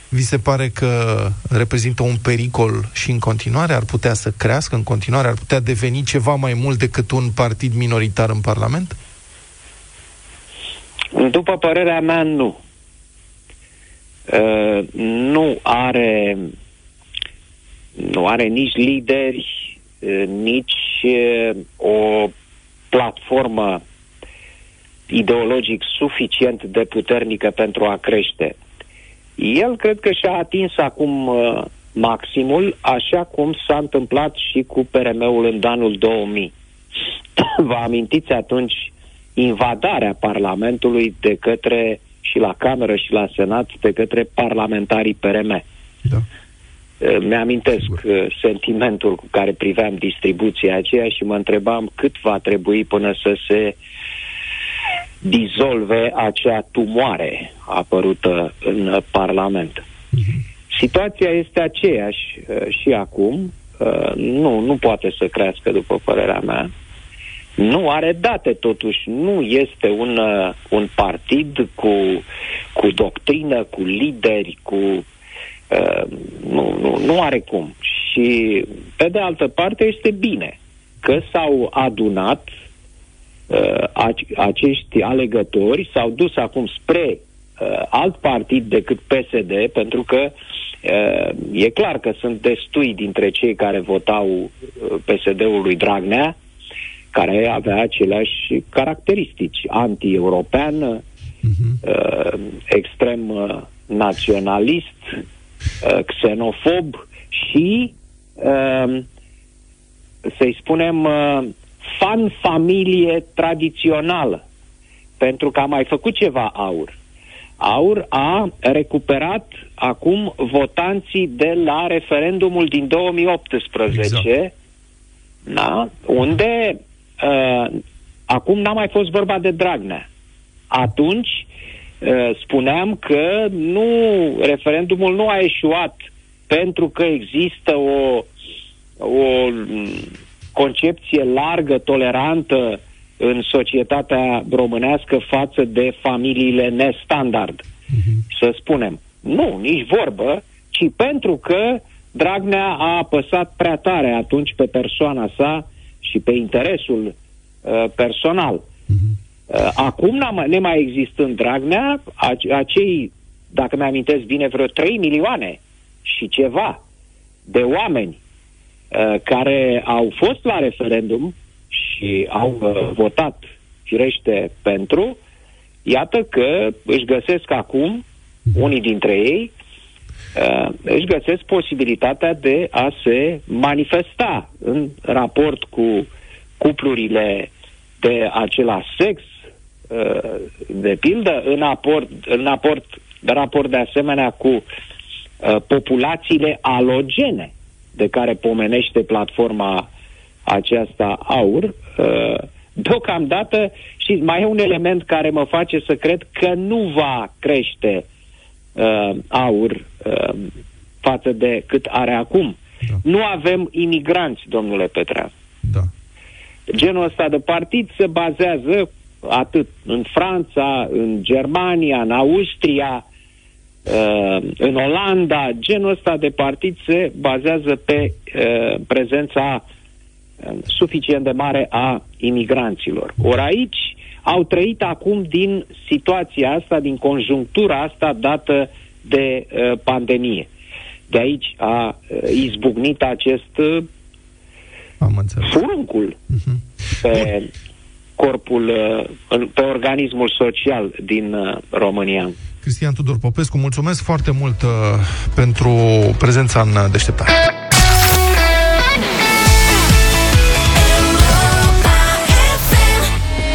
vi se pare că reprezintă un pericol și în continuare ar putea să crească, în continuare ar putea deveni ceva mai mult decât un partid minoritar în Parlament?
După părerea mea, nu. Uh, nu are nu are nici lideri, uh, nici uh, o platformă ideologic suficient de puternică pentru a crește. El cred că și-a atins acum uh, maximul, așa cum s-a întâmplat și cu PRM-ul în anul 2000. Vă amintiți atunci invadarea Parlamentului de către și la Cameră și la Senat de către parlamentarii PRM. Da. Uh, mi-amintesc Sigur. Uh, sentimentul cu care priveam distribuția aceea și mă întrebam cât va trebui până să se uh, dizolve acea tumoare apărută în Parlament. Situația este aceeași uh, și acum. Uh, nu, nu poate să crească, după părerea mea. Nu are date, totuși. Nu este un, uh, un partid cu, cu doctrină, cu lideri, cu. Uh, nu, nu, nu are cum. Și, pe de altă parte, este bine că s-au adunat uh, acești alegători s-au dus acum spre uh, alt partid decât PSD, pentru că uh, e clar că sunt destui dintre cei care votau uh, PSD-ul lui Dragnea, care avea aceleași caracteristici, anti-european, uh-huh. uh, extrem uh, naționalist, uh, xenofob și, uh, să-i spunem, uh, fan familie tradițională, pentru că a mai făcut ceva aur. Aur a recuperat acum votanții de la referendumul din 2018, exact. da? unde uh, acum n-a mai fost vorba de Dragnea. Atunci uh, spuneam că nu referendumul nu a eșuat pentru că există o, o concepție largă, tolerantă în societatea românească față de familiile nestandard, uh-huh. să spunem. Nu, nici vorbă, ci pentru că Dragnea a apăsat prea tare atunci pe persoana sa și pe interesul uh, personal. Uh-huh. Uh, acum, ne mai existând Dragnea, acei, dacă mi-amintesc bine, vreo 3 milioane și ceva de oameni uh, care au fost la referendum și au uh, votat, firește, pentru, iată că își găsesc acum, unii dintre ei, uh, își găsesc posibilitatea de a se manifesta în raport cu cuplurile de același sex, uh, de pildă, în raport, în raport, de raport de asemenea cu uh, populațiile alogene de care pomenește platforma aceasta aur, uh, deocamdată și mai e un element care mă face să cred că nu va crește uh, aur uh, față de cât are acum. Da. Nu avem imigranți, domnule Petrea.
Da.
Genul ăsta de partid se bazează atât în Franța, în Germania, în Austria, uh, în Olanda. Genul ăsta de partid se bazează pe uh, prezența suficient de mare a imigranților. Ori aici au trăit acum din situația asta, din conjunctura asta dată de uh, pandemie. De aici a uh, izbucnit acest uh,
Am
furuncul uh-huh. pe Bun. corpul, uh, pe organismul social din uh, România.
Cristian Tudor Popescu, mulțumesc foarte mult uh, pentru prezența în deșteptare.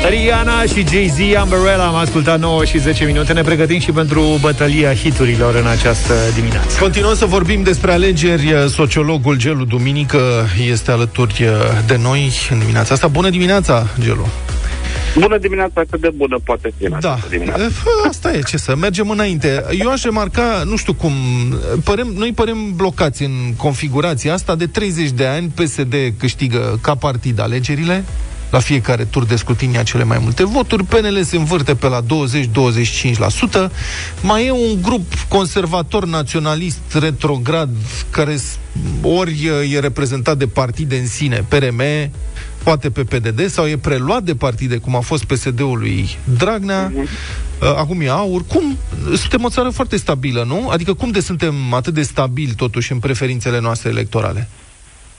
Rihanna și Jay-Z, Umbrella Am ascultat 9 și 10 minute. Ne pregătim și pentru bătălia hiturilor În această dimineață.
Continuăm să vorbim despre alegeri. Sociologul Gelu Duminică este alături de noi În dimineața asta. Bună dimineața, Gelu
Bună dimineața, cât de bună poate fi
Da, asta e, ce să mergem înainte. Eu aș remarca, nu știu cum, părem, noi părem blocați în configurația asta. De 30 de ani PSD câștigă ca partid alegerile, la fiecare tur de scrutinia cele mai multe voturi. PNL se învârte pe la 20-25%. Mai e un grup conservator naționalist retrograd care ori e reprezentat de partide în sine, PRM, poate pe PDD sau e preluat de partide, cum a fost PSD-ul lui Dragnea, uh-huh. acum e aur. Cum? Suntem o țară foarte stabilă, nu? Adică cum de suntem atât de stabili totuși în preferințele noastre electorale?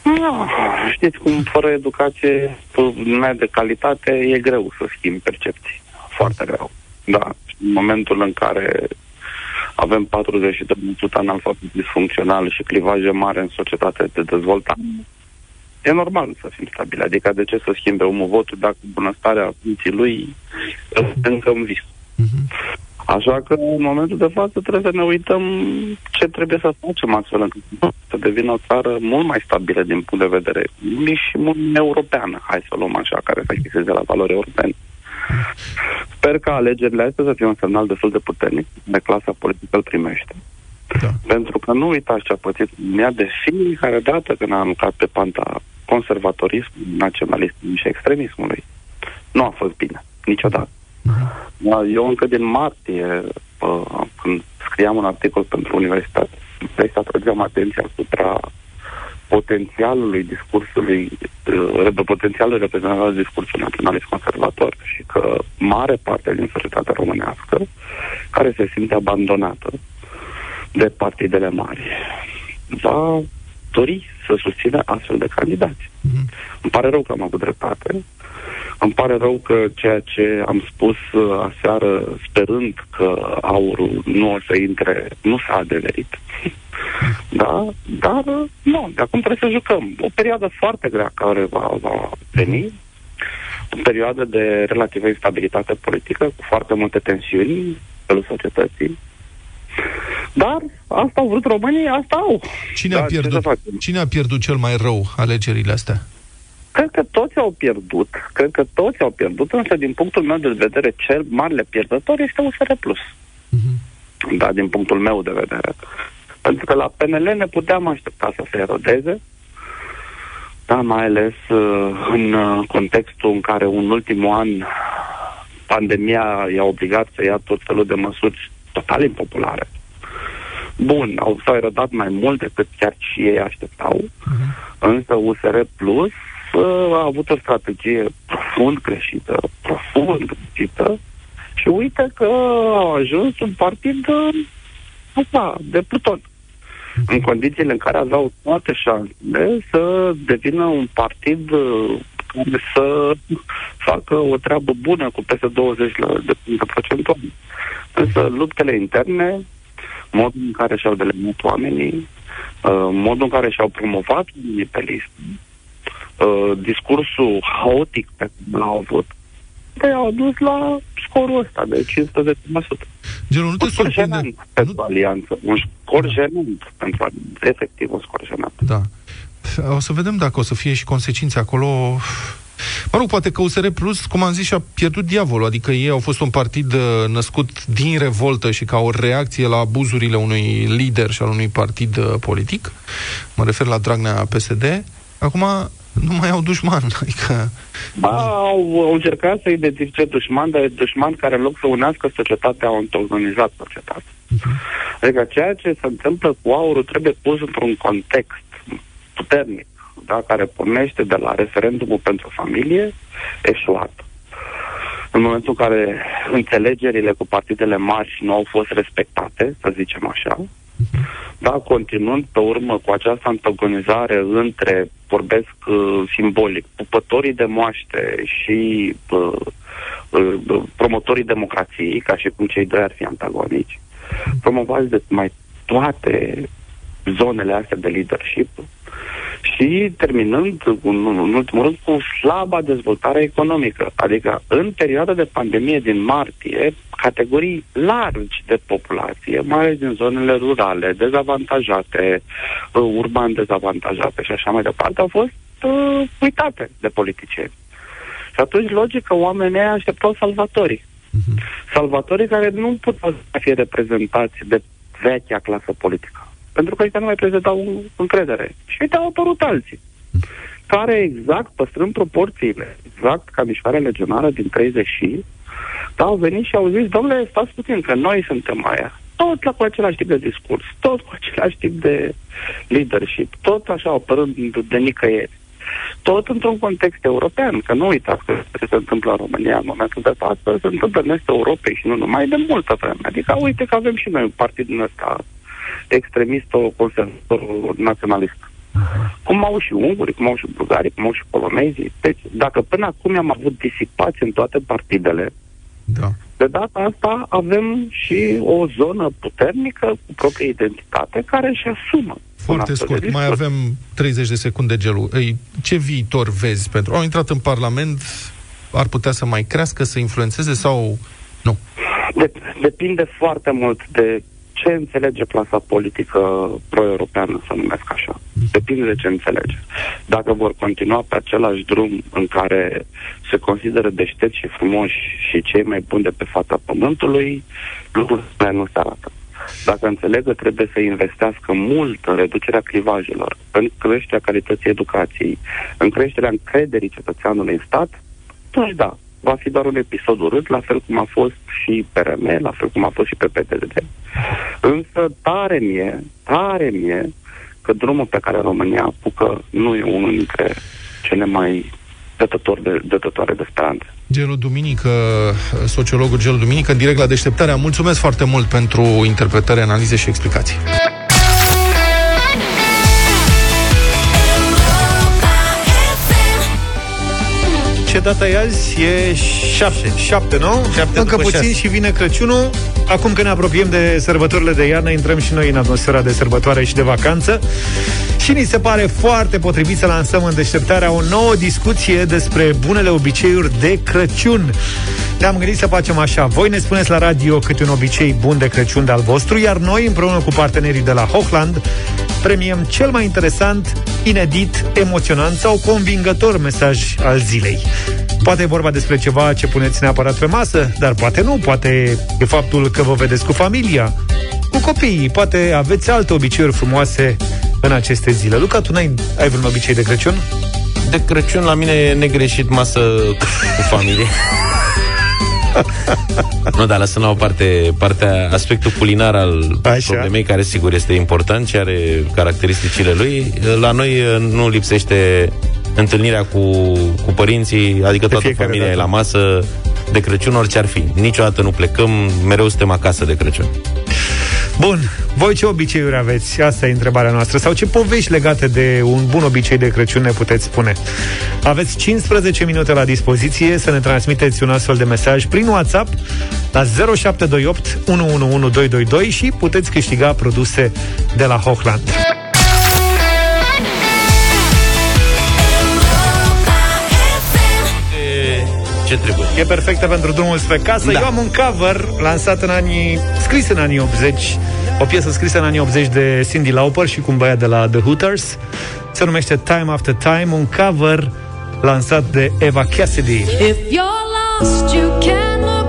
No, știți cum, fără educație de calitate, e greu să schimbi percepții. Foarte greu. Da. În momentul în care avem 42% analfabet disfuncțional și clivaje mare în societate de dezvoltare, e normal să fim stabili. Adică de ce să schimbe omul votul dacă bunăstarea minții lui încă în vis? Uh-huh. Așa că, în momentul de față, trebuie să ne uităm ce trebuie să facem astfel încât să devină o țară mult mai stabilă din punct de vedere și mult europeană, hai să luăm așa, care să fixeze la valori europene. Sper că alegerile astea să fie un semnal destul de puternic de clasa politică îl primește. Da. Pentru că nu uitați ce a pățit ea de fiecare dată când a aruncat pe panta conservatorism, naționalism și extremismului. Nu a fost bine, niciodată. Da, eu încă din martie, când scriam un articol pentru universitate, trebuie să atrăgeam atenția asupra potențialului discursului, uh, potențialul reprezentat al discursului naționalist conservator și că mare parte din societatea românească care se simte abandonată de partidele mari va dori să susțină astfel de candidați. Mm-hmm. Îmi pare rău că am avut dreptate, îmi pare rău că ceea ce am spus uh, aseară, sperând că aurul nu o să intre, nu s-a adeverit. da, dar uh, nu, de acum trebuie să jucăm. O perioadă foarte grea care va, va veni, o perioadă de relativă instabilitate politică, cu foarte multe tensiuni pe societății. Dar asta au vrut românii, asta au.
Cine, da, a, pierdut, cine a pierdut cel mai rău alegerile astea?
Cred că toți au pierdut, cred că toți au pierdut, însă din punctul meu de vedere cel marele pierdător este USR Plus. Uh-huh. Da, din punctul meu de vedere. Pentru că la PNL ne puteam aștepta să se erodeze, da, mai ales uh, în uh, contextul în care un ultimul an pandemia i-a obligat să ia tot felul de măsuri total impopulare. Bun, au s-au erodat mai mult decât chiar și ei așteptau, uh-huh. însă USR Plus uh, a avut o strategie profund greșită, profund greșită și uite că au ajuns un partid uh, de pluton în condițiile în care aveau toate șansele să devină un partid uh, care să facă o treabă bună cu peste 20 de puncte procentuale. Însă luptele interne, modul în care și-au delegat oamenii, uh, modul în care și-au promovat oamenii pe listă, uh, discursul haotic pe care l-au avut, pe au dus la scorul ăsta de 15%.
Genul, nu te surprinde...
pentru nu... alianță. Un scor da. jenant pentru alianță. Efectiv, un scor jenant.
Da. O să vedem dacă o să fie și consecințe acolo. Mă rog, poate că USR Plus, cum am zis, și-a pierdut diavolul, adică ei au fost un partid uh, născut din revoltă și ca o reacție la abuzurile unui lider și al unui partid uh, politic. Mă refer la Dragnea PSD. Acum nu mai au dușman. Adică...
Ba, au, au încercat să identifice dușman, dar e dușman care în loc să unească societatea, au antagonizat societatea. Uh-huh. Adică ceea ce se întâmplă cu aurul trebuie pus într-un context puternic, da, care pornește de la referendumul pentru familie, eșuat. În momentul în care înțelegerile cu partidele mari nu au fost respectate, să zicem așa, da, continuând pe urmă cu această antagonizare între, vorbesc uh, simbolic, pupătorii de moaște și uh, uh, promotorii democrației, ca și cum cei doi ar fi antagonici, promovați de mai toate zonele astea de leadership, și terminând, în, în ultimul rând, cu slaba dezvoltare economică. Adică, în perioada de pandemie din martie, categorii largi de populație, mai ales din zonele rurale, dezavantajate, uh, urban dezavantajate și așa mai departe, au fost uh, uitate de politicieni. Și atunci, logic că oamenii așteptau salvatorii. Uh-huh. Salvatorii care nu puteau să fie reprezentați de vechea clasă politică pentru că ăștia nu mai prezentau încredere. Și uite, au apărut alții, care exact, păstrând proporțiile, exact ca mișcarea legionară din 30 și, da, au venit și au zis, domnule, stați puțin, că noi suntem aia. Tot la cu același tip de discurs, tot cu același tip de leadership, tot așa apărând de nicăieri. Tot într-un context european, că nu uitați că ce se întâmplă în România în momentul de față, se întâmplă în Est Europei și nu numai de multă vreme. Adică uite că avem și noi un partid din ăsta extremist o conservator naționalist. Cum au și unguri, cum au și bulgarii, cum au și polonezii. Deci, dacă până acum am avut disipați în toate partidele, da. de data asta avem și o zonă puternică cu proprie identitate care își asumă
foarte scurt, mai avem 30 de secunde, Gelu. Ei, ce viitor vezi pentru... Au intrat în Parlament, ar putea să mai crească, să influențeze sau nu?
De, depinde foarte mult de ce înțelege clasa politică pro-europeană, să numesc așa. Depinde de ce înțelege. Dacă vor continua pe același drum în care se consideră deștepți și frumoși și cei mai buni de pe fața pământului, lucrurile nu se arată. Dacă înțeleg că trebuie să investească mult în reducerea clivajelor, în creșterea calității educației, în creșterea încrederii cetățeanului în stat, atunci da, va fi doar un episod urât, la fel cum a fost și PRM, la fel cum a fost și pe PTD. Însă tare mie, tare mie că drumul pe care România apucă nu e unul dintre cele mai dătători de, dătătoare de speranțe.
Gelu Duminică, sociologul Gelu Duminică, direct la deșteptarea. Mulțumesc foarte mult pentru interpretare, analize și explicații.
Ce data e azi? E 7. 7, nu? 7 Încă puțin 6. și vine Crăciunul. Acum că ne apropiem de sărbătorile de iarnă, intrăm și noi în atmosfera de sărbătoare și de vacanță. Și ni se pare foarte potrivit să lansăm în deșteptarea o nouă discuție despre bunele obiceiuri de Crăciun. Ne-am gândit să facem așa. Voi ne spuneți la radio câte un obicei bun de Crăciun de al vostru, iar noi, împreună cu partenerii de la Hochland, premiem cel mai interesant, inedit, emoționant sau convingător mesaj al zilei. Poate e vorba despre ceva ce puneți neapărat pe masă, dar poate nu, poate e faptul că vă vedeți cu familia, cu copiii, poate aveți alte obiceiuri frumoase în aceste zile. Luca, tu n-ai, ai vreun obicei de Crăciun?
De Crăciun la mine e negreșit masă cu familie. nu, dar lăsând la o parte partea, aspectul culinar al
Așa.
problemei, care sigur este important și are caracteristicile lui, la noi uh, nu lipsește întâlnirea cu, cu părinții, adică toată
fiecare
familia e
dată.
la masă de Crăciun, orice ar fi. Niciodată nu plecăm, mereu suntem acasă de Crăciun.
Bun, voi ce obiceiuri aveți? Asta e întrebarea noastră. Sau ce povești legate de un bun obicei de Crăciun ne puteți spune? Aveți 15 minute la dispoziție să ne transmiteți un astfel de mesaj prin WhatsApp la 0728 111222 și puteți câștiga produse de la Hochland.
Ce trebuie?
E perfectă pentru drumul spre casă.
Da.
Eu am un cover lansat în anii... scris în anii 80. O piesă scrisă în anii 80 de Cindy Lauper și cu un băiat de la The Hooters. Se numește Time After Time, un cover lansat de Eva Cassidy.
If you're lost, you can look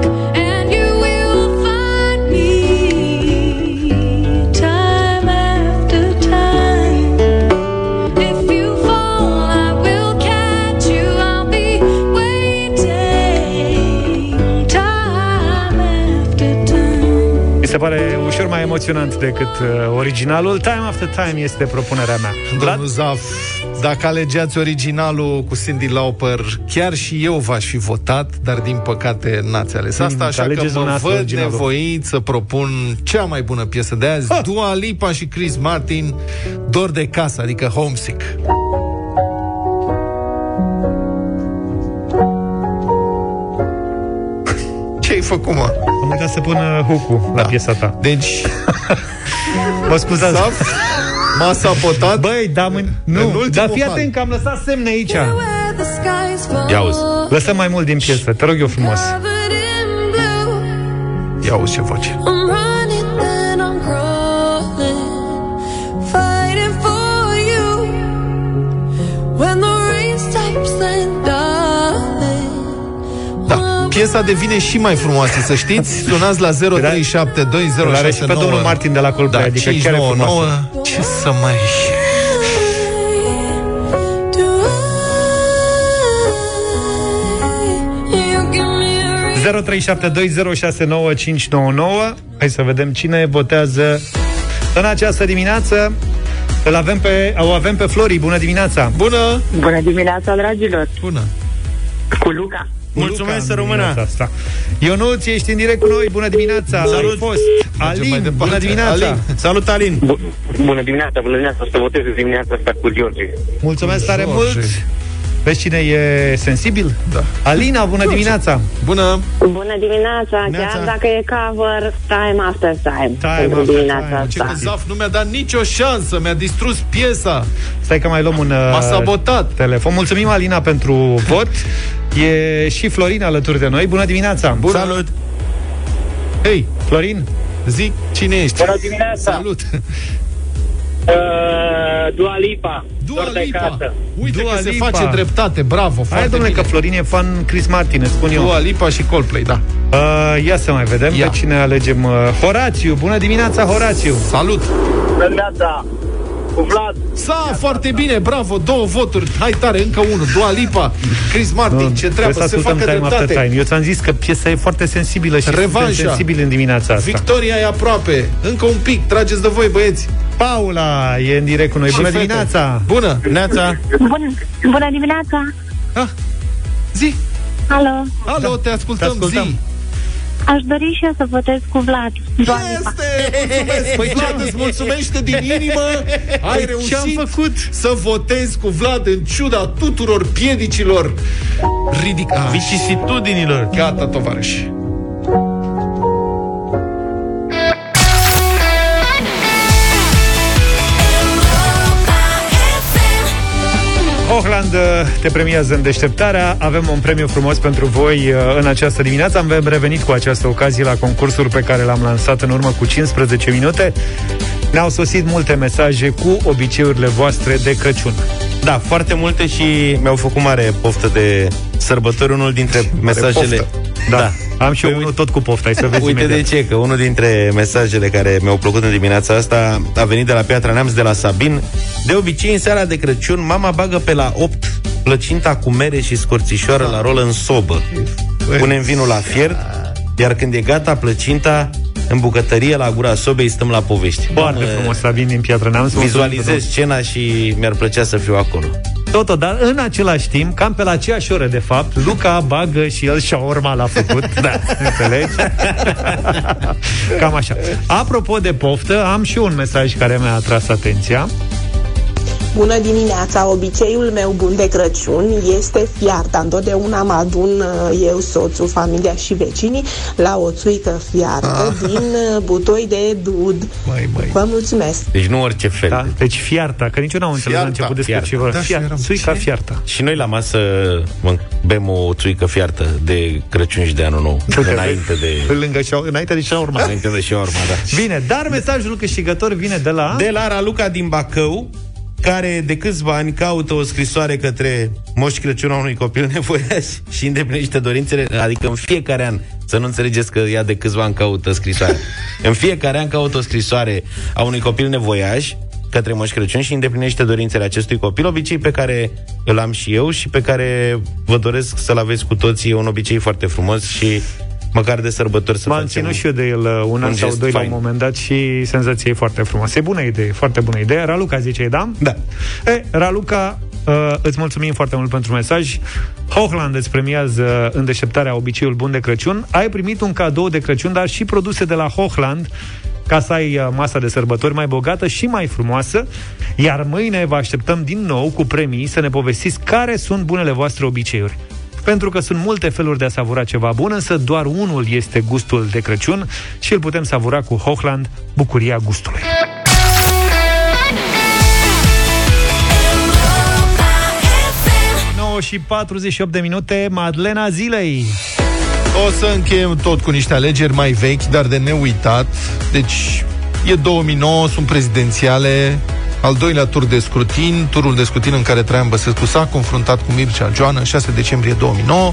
emoționant decât uh, originalul. Time After Time este propunerea mea. Vlad?
Domnul Zaf, dacă alegeați originalul cu Cindy Lauper, chiar și eu v-aș fi votat, dar din păcate n-ați ales asta,
Mm,
așa că
alegeți
mă
dumneavoastră
văd
originalul.
nevoit să propun cea mai bună piesă de azi,
Ha!
Dua Lipa și Chris Martin, Dor de casă, adică Homesick. Ce ai făcut, mă?
Am uitat să pun uh, hook la
Da.
piesa ta.
Deci,
Mă scuzați.
Zaf, m-a sabotat.
Băi, da, mâine...
În
Nu,
ultimul
dar fii
hal.
atent că am lăsat semne aici.
Where the skies fall
Ia auzi.
Lăsăm mai mult din piesă, te rog eu frumos.
covered in blue.
Ia auzi ce voce. Piesa devine și mai frumoasă, să știți. Sunați la 0372069599.
Îl are și pe domnul Martin de la Coldplay,
da,
adică chiar e
599.
frumoasă.
Ce să mai...
do I? You give me a ring.
0372069599 Hai să vedem cine votează în această dimineață. Îl avem pe, o avem pe Flori. Bună dimineața!
Bună!
Bună dimineața, dragilor!
Bună!
Cu Luca.
Mulțumesc,
Luca,
să
în
rămână.
dimineața Asta. Ionuț, ești în direct cu noi. Bună dimineața!
Salut.
Ai fost.
mai
Alin,
departe.
bună dimineața!
Alin.
Salut, Alin!
Bună dimineața, bună dimineața, să votez dimineața asta cu George.
Mulțumesc tare
George.
mult! Vezi cine e sensibil?
Da.
Alina, bună dimineața!
Bună!
Bună dimineața,
Neața.
chiar dacă e cover, time after time.
Time
pentru
after
dimineața
time.
Ce
asta.
că Zaf nu mi-a dat nicio șansă, mi-a distrus piesa.
Stai că mai luăm un uh,
M-a sabotat.
telefon. Mulțumim, Alina, pentru vot. E și Florin alături de noi. Bună dimineața!
Bună.
Salut!
Hei,
Florin?
zic, cine ești?
Bună dimineața!
Salut!
Uh, Dua Lipa,
Dua
Dor de
Lipa.
casă.
Uite
Dua
că se
Lipa.
face dreptate, bravo,
Hai,
foarte
domnule,
bine.
că Florin e fan Chris Martin, îți spun eu.
Dua Lipa și Coldplay, da.
Uh, ia să mai vedem
Ia.
pe cine alegem. Uh, Horațiu, bună dimineața, Horațiu!
Salut!
Bună dimineața! Cu Vlad,
Sa, foarte bine, bravo, două voturi, hai tare, încă unul, Dua Lipa, Chris Martin, ce
Trebuie
treabă,
să
se
ascultăm
facă
time after
dreptate.
time. Eu ți-am zis că piesa e foarte sensibilă și
Revanșa.
suntem sensibili în dimineața asta.
Victoria e aproape, încă un pic, trageți de voi, băieți.
Paula e în direct cu noi.
Și
Bună
fete.
dimineața!
Bună!
Neața!
Bun, bună dimineața!
Ah, zi,
Alo!
alo, te ascultăm,
Te ascultăm.
zi.
Aș dori și eu să votez cu Vlad. Dua Lipa.
Este, mulțumesc, păi Vlad îți mulțumește din inimă, ai reușit
Ce-am făcut?
să votezi cu Vlad în ciuda tuturor piedicilor ridica.
Vicisitudinilor!
Gata, tovarăși.
Hochland uh, te premiază în deșteptarea. Avem un premiu frumos pentru voi uh, în această dimineață. Am revenit cu această ocazie la concursul pe care l-am lansat în urmă cu 15 minute. Ne-au sosit multe mesaje cu obiceiurile voastre de Crăciun.
Da, foarte multe și mi-au făcut mare poftă de sărbători. Unul dintre mesajele...
poftă. Da. Am și eu unul tot cu pofta, hai să vezi
Uite
imediat.
de ce, că unul dintre mesajele care mi-au plăcut în dimineața asta a venit de la Piatra Neamț, de la Sabin. De obicei, în seara de Crăciun, mama bagă pe la 8 plăcinta cu mere și scorțișoară la rolă în sobă. Punem vinul la fiert, iar când e gata plăcinta, în bucătărie, la gura sobei, stăm la povești.
Foarte
Mamă,
frumos, Sabin din Piatra Neamț.
Vizualizez scena și mi-ar plăcea să fiu acolo.
Tot, dar în același timp, cam pe la aceeași oră, de fapt, Luca bagă și el și urma l-a făcut. da, înțelegi? cam așa. Apropo de poftă, am și un mesaj care mi-a atras atenția.
Bună dimineața! Obiceiul meu bun de Crăciun este fiarta. Întotdeauna mă adun uh, eu, soțul, familia și vecinii la o țuică fiartă din uh, butoi de dud.
Mai, mai.
Vă mulțumesc!
Deci nu orice fel.
Da, deci fiarta, că nici eu n-am înțeles la
Fiarta.
început despre
Fiarta.
ce vorba.
Da, și
Fiar-
eram-
Țuica
ce?
fiarta.
Și noi la masă mă, bem o țuică fiartă de Crăciun și de Anul Nou. înainte de...
Lângă și înainte de shawarma.
Înainte de shawarma, da.
Bine, dar mesajul câștigător vine de la...
De la Raluca din Bacău, care de câțiva ani caută o scrisoare către Moș Crăciun a unui copil nevoiaș și îndeplinește dorințele, adică în fiecare an, să nu înțelegeți că ea de câțiva ani caută scrisoare. în fiecare an caută o scrisoare a unui copil nevoiaș către Moș Crăciun și îndeplinește dorințele acestui copil, obicei pe care îl am și eu și pe care vă doresc să-l aveți cu toții. E un obicei foarte frumos și măcar de sărbători să
M-am
facem
ținut și eu de el uh, un an
un
sau
gest
doi la
fain.
un moment dat și senzație e foarte frumoasă. E bună idee, foarte bună idee. Raluca zice, da?
Da.
E, Raluca, uh, îți mulțumim foarte mult pentru mesaj. Hochland îți premiază în deșteptarea obiceiul bun de Crăciun. Ai primit un cadou de Crăciun, dar și produse de la Hochland ca să ai uh, masa de sărbători mai bogată și mai frumoasă, iar mâine vă așteptăm din nou cu premii să ne povestiți care sunt bunele voastre obiceiuri. Pentru că sunt multe feluri de a savura ceva bun, însă doar unul este gustul de Crăciun și îl putem savura cu Hochland, bucuria gustului. 9 și 48 de minute, Madlena Zilei.
O să încheiem tot cu niște alegeri mai vechi, dar de neuitat. Deci, e 2009, sunt prezidențiale, al doilea tur de scrutin, turul de scrutin în care Traian Băsescu s-a confruntat cu Mircea Joană în 6 decembrie 2009.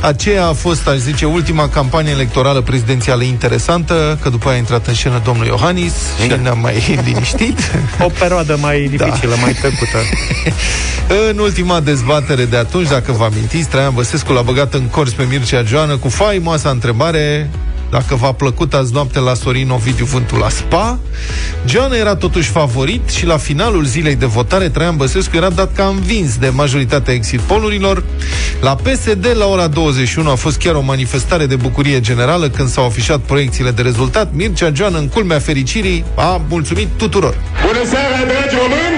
Aceea a fost, aș zice, ultima campanie electorală prezidențială interesantă, că după aia a intrat în scenă domnul Iohannis și
Da.
ne-am mai liniștit.
O perioadă mai dificilă, mai tăcută.
În ultima dezbatere de atunci, dacă vă amintiți, Traian Băsescu l-a băgat în cors pe Mircea Joană cu faimoasa întrebare dacă v-a plăcut azi noapte la Sorin Ovidiu Vântul la Spa. Joană era totuși favorit și la finalul zilei de votare Traian Băsescu era dat ca învins de majoritatea exit polurilor. La PSD, la ora 21, a fost chiar o manifestare de bucurie generală când s-au afișat proiecțiile de rezultat. Mircea Joană, în culmea fericirii, a mulțumit tuturor.
Bună seara, dragi români!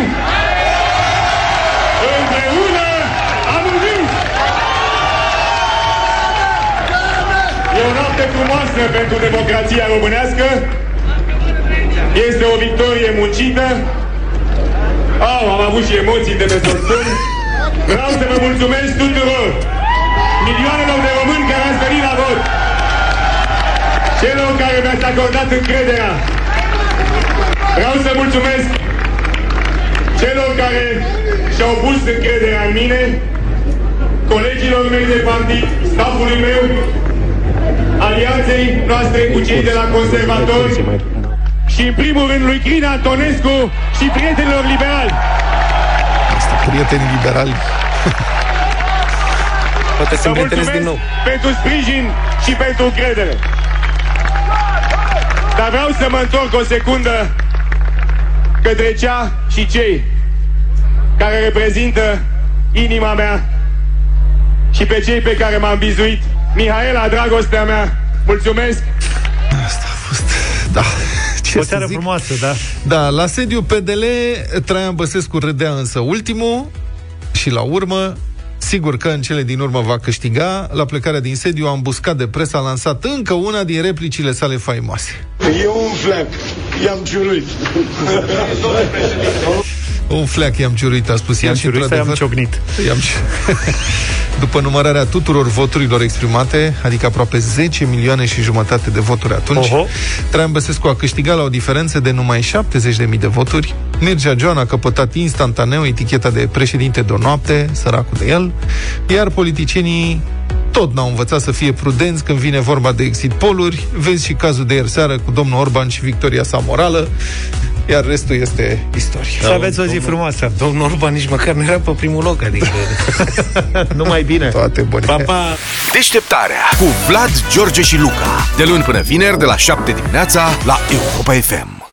Frumoasă pentru democrația românească. Este o victorie muncită. Au, am avut și emoții de pe să spun. Vreau să vă mulțumesc tuturor, milioanelor de români care ați venit la vot, celor care mi-ați acordat încrederea, Vreau să mulțumesc celor care și-au pus încrederea în mine, colegilor mei de partid, stafului meu, alianței noastre cu cei de la conservatori și în primul rând lui Crin Antonescu și prietenilor liberali.
Asta, prieteni liberali.
Poate să
Vă
împrietenesc din
mulțumesc
nou.
pentru sprijin și pentru încredere. Dar vreau să mă întorc o secundă către cea și cei care reprezintă inima mea și pe cei pe care m-am bizuit. Mihaela, dragostea mea, mulțumesc!
Da. Ce
O
să
seară
zic?
frumoasă, da.
Da, la sediu PDL, Traian Băsescu râdea însă ultimul și la urmă Sigur că în cele din urmă va câștiga. La plecarea din sediu, ambuscat de presă, a lansat încă una din replicile sale faimoase.
E un fleac. I-am ciuruit.
Un fleac i-am ciuruit, a spus el.
I-am
și,
ciuruit sau i-am
într-adevăr,
ciocnit?
I-am ci- După numărarea tuturor voturilor exprimate, adică aproape 10 milioane și jumătate de voturi atunci,
Oho.
Traian Băsescu a câștigat la o diferență de numai 70.000 de voturi. Mircea Joan a căpătat instantaneu eticheta de președinte de o noapte, săracul de el, iar politicienii tot n-au învățat să fie prudenți când vine vorba de exit poluri. Vezi și cazul de ieri seară cu domnul Orban și victoria sa morală, iar restul este istorie.
Să aveți o zi frumoasă.
Domnul Orban nici măcar nu era pe primul loc, adică...
Numai bine.
Toate bune.
Pa, pa!
Deșteptarea cu Vlad, George și Luca. De luni până vineri, de la 7 dimineața, la Europa FM.